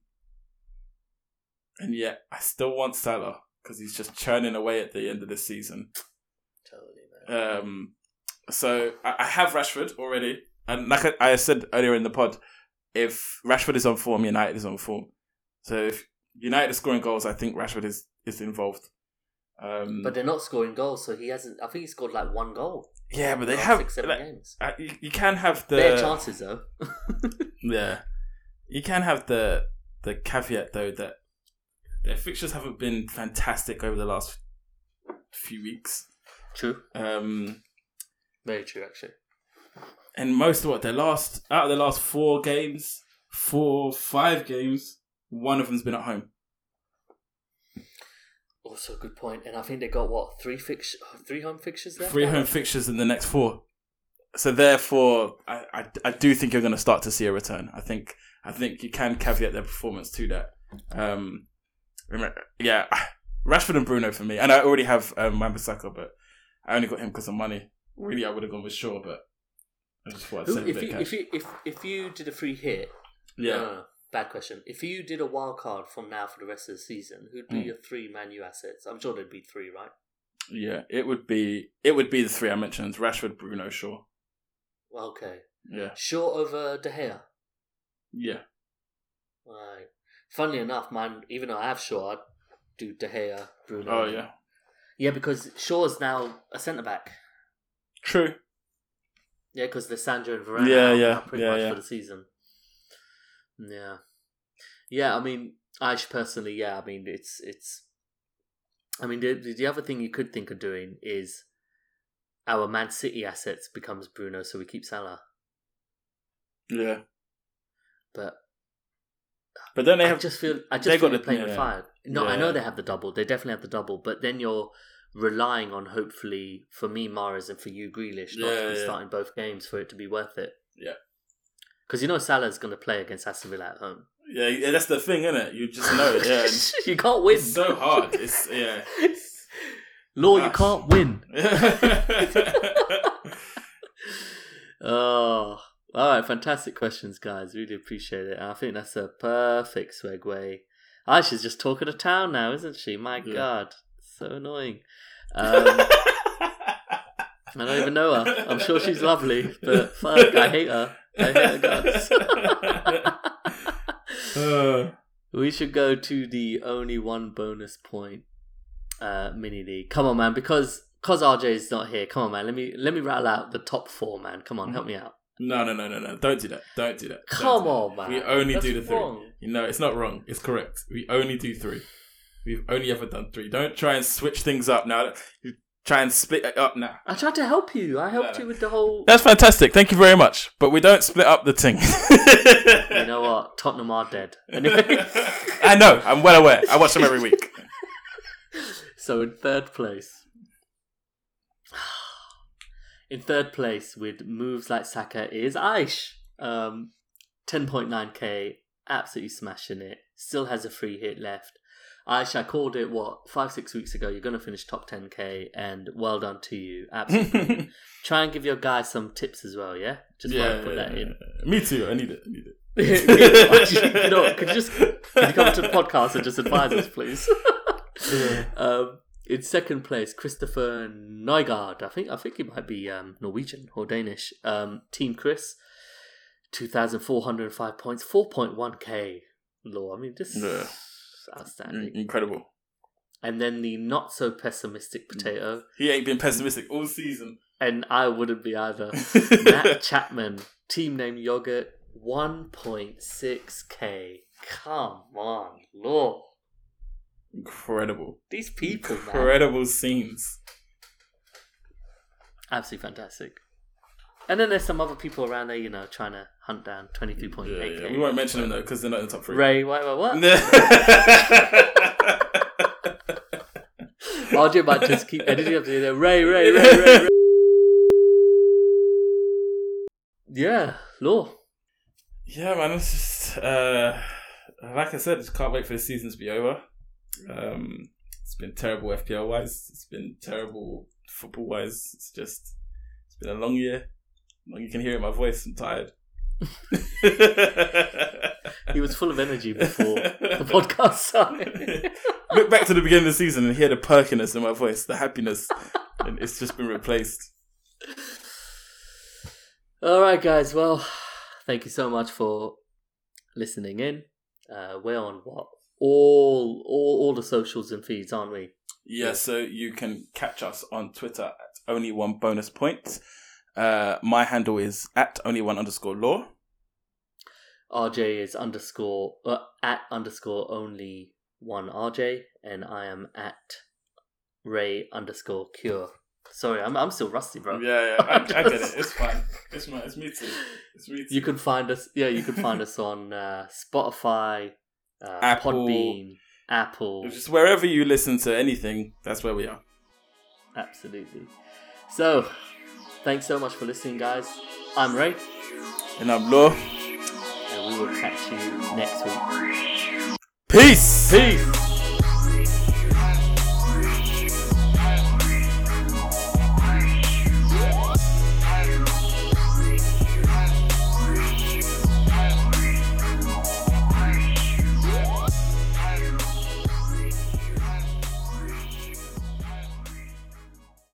and yet I still want Salah because he's just churning away at the end of the season. totally, man. Um, so I, I have Rashford already, and like I, I said earlier in the pod, if Rashford is on form, United is on form. So if United are scoring goals, I think Rashford is is involved. Um, but they're not scoring goals, so he hasn't. I think he scored like one goal. Yeah, but they have six, seven like, games. uh, you, you can have the Bare chances though. [LAUGHS] yeah, you can have the the caveat though that their fixtures haven't been fantastic over the last few weeks. True. Um, Very true, actually. and most of what their last out of the last four games, four five games, one of them's been at home. Also, a good point. And I think they got what three fix, three home fixtures there. Three home fixtures in the next four. So therefore, I, I, I do think you're going to start to see a return. I think I think you can caveat their performance to that. Um, yeah, [SIGHS] Rashford and Bruno for me, and I already have um, Wan-Bissaka, but I only got him because of money. Really, I would have gone with Shaw, but I just thought I'd save if you if you if if you did a free hit, Yeah, no, bad question. If you did a wild card from now for the rest of the season, who'd be Mm. your three Man U assets? I'm sure there'd be three, right? yeah, it would be it would be the three I mentioned: Rashford, Bruno, Shaw. Well, okay, Yeah, Shaw over De Gea. yeah, Right. Funnily enough, man, even though I have Shaw, I'd do De Gea, Bruno. oh yeah, yeah, because Shaw's now a centre back. true. Yeah, because the Sandro and Varane Yeah, are yeah, pretty yeah, much yeah. for the season. Yeah, yeah. I mean, I personally, yeah. I mean, it's it's. I mean, the the other thing you could think of doing is our Man City assets becomes Bruno, so we keep Salah. Yeah, But but then they I have just feel I just they feel got the- playing with fire. No, I know they have the double. They definitely have the double. But then you're relying on hopefully for me Mahrez and for you Grealish not Yeah, to be yeah. starting both games for it to be worth it. Yeah. Because you know Salah's going to play against Aston Villa at home. Yeah, yeah, that's the thing, isn't it? You just know it. Yeah, [LAUGHS] you can't win. it's so hard. It's yeah. [LAUGHS] Law, you can't win. [LAUGHS] Oh, all right. Fantastic questions, guys. Really appreciate it. I think that's a perfect segue. Aisha's just talking to town now, isn't she? My Yeah. God, so annoying. Um, I don't even know her. I'm sure she's lovely, but fuck, I hate her. I hate her. Uh, we should go to the only one bonus point uh, mini league. Come on, man, because because RJ is not here. Come on, man. Let me let me rattle out the top four, man. Come on, help me out. no, no, no, no, no! Don't do that! Don't do that! Come do that. on, man. We only That's do the three. wrong. You know, it's not wrong. It's correct. We only do three. We've only ever done three. Don't try and switch things up now. You try and split it up now. I tried to help you. I helped No. you with the whole. That's fantastic. Thank you very much. But we don't split up the thing. You know what? Tottenham are dead. Anyway, [LAUGHS] I know. I'm well aware. I watch them every week. so in third place, [SIGHS] in third place with moves like Saka is Aish. Um, 10.9k, absolutely smashing it. Still has a free hit left. Aish, I called it what five six weeks ago. You're gonna finish top 10k, and well done to you. Absolutely. [LAUGHS] Try and give your guys some tips as well. Yeah, just yeah, put that in. Me too. I need it. I need it. [LAUGHS] you know, could you just could you come to the podcast and just advise us, please? [LAUGHS] um, in second place, Christopher Nygaard. I think I think he might be um, Norwegian or Danish. Um, Team Chris, two thousand four hundred five points, four point one k. Law. I mean, this Yeah. Outstanding. Incredible. And then the not so pessimistic mm. potato, He ain't been pessimistic all season. and I wouldn't be either. [LAUGHS] Matt Chapman, team name yogurt, 1.6k. Come on, Lord. Incredible. These people, man. Incredible scenes. Absolutely fantastic. And then there's some other people around there, you know, trying to hunt down Yeah, 23.8k. yeah. We won't mention them though because they're not in the top three. Rey, what, what, what? yeah, RJ might just keep editing up to there. Rey, Rey, Rey, Rey, Rey. Yeah, law. Yeah, man. It's just uh, like I said, just can't wait for the season to be over. Um, it's been terrible FPL wise. It's been terrible football wise. It's just it's been a long year. Like you can hear it in my voice. I'm tired. [LAUGHS] He was full of energy before the [LAUGHS] podcast started. [LAUGHS] Look back to the beginning of the season and hear the perkiness in my voice, the happiness, and it's just been replaced. All right, guys. Well, thank you so much for listening in. Uh, we're on what all all all the socials and feeds, aren't we? Yeah, so you can catch us on Twitter at only one bonus point. Uh, my handle is at only one underscore law. RJ is underscore uh, at underscore only one RJ, and I am at Rey underscore cure. Sorry, I'm I'm still rusty, bro. Yeah, yeah, I, I get it. It's fine. [LAUGHS] It's my, it's me too. It's me too. You can find us. Yeah, you can find [LAUGHS] us on uh, Spotify, uh, Apple. Podbean, Apple. just wherever you listen to anything, that's where we are. Absolutely. So, thanks so much for listening, guys. I'm Rey, And I'm Law. and we will catch you next week. Peace. Peace.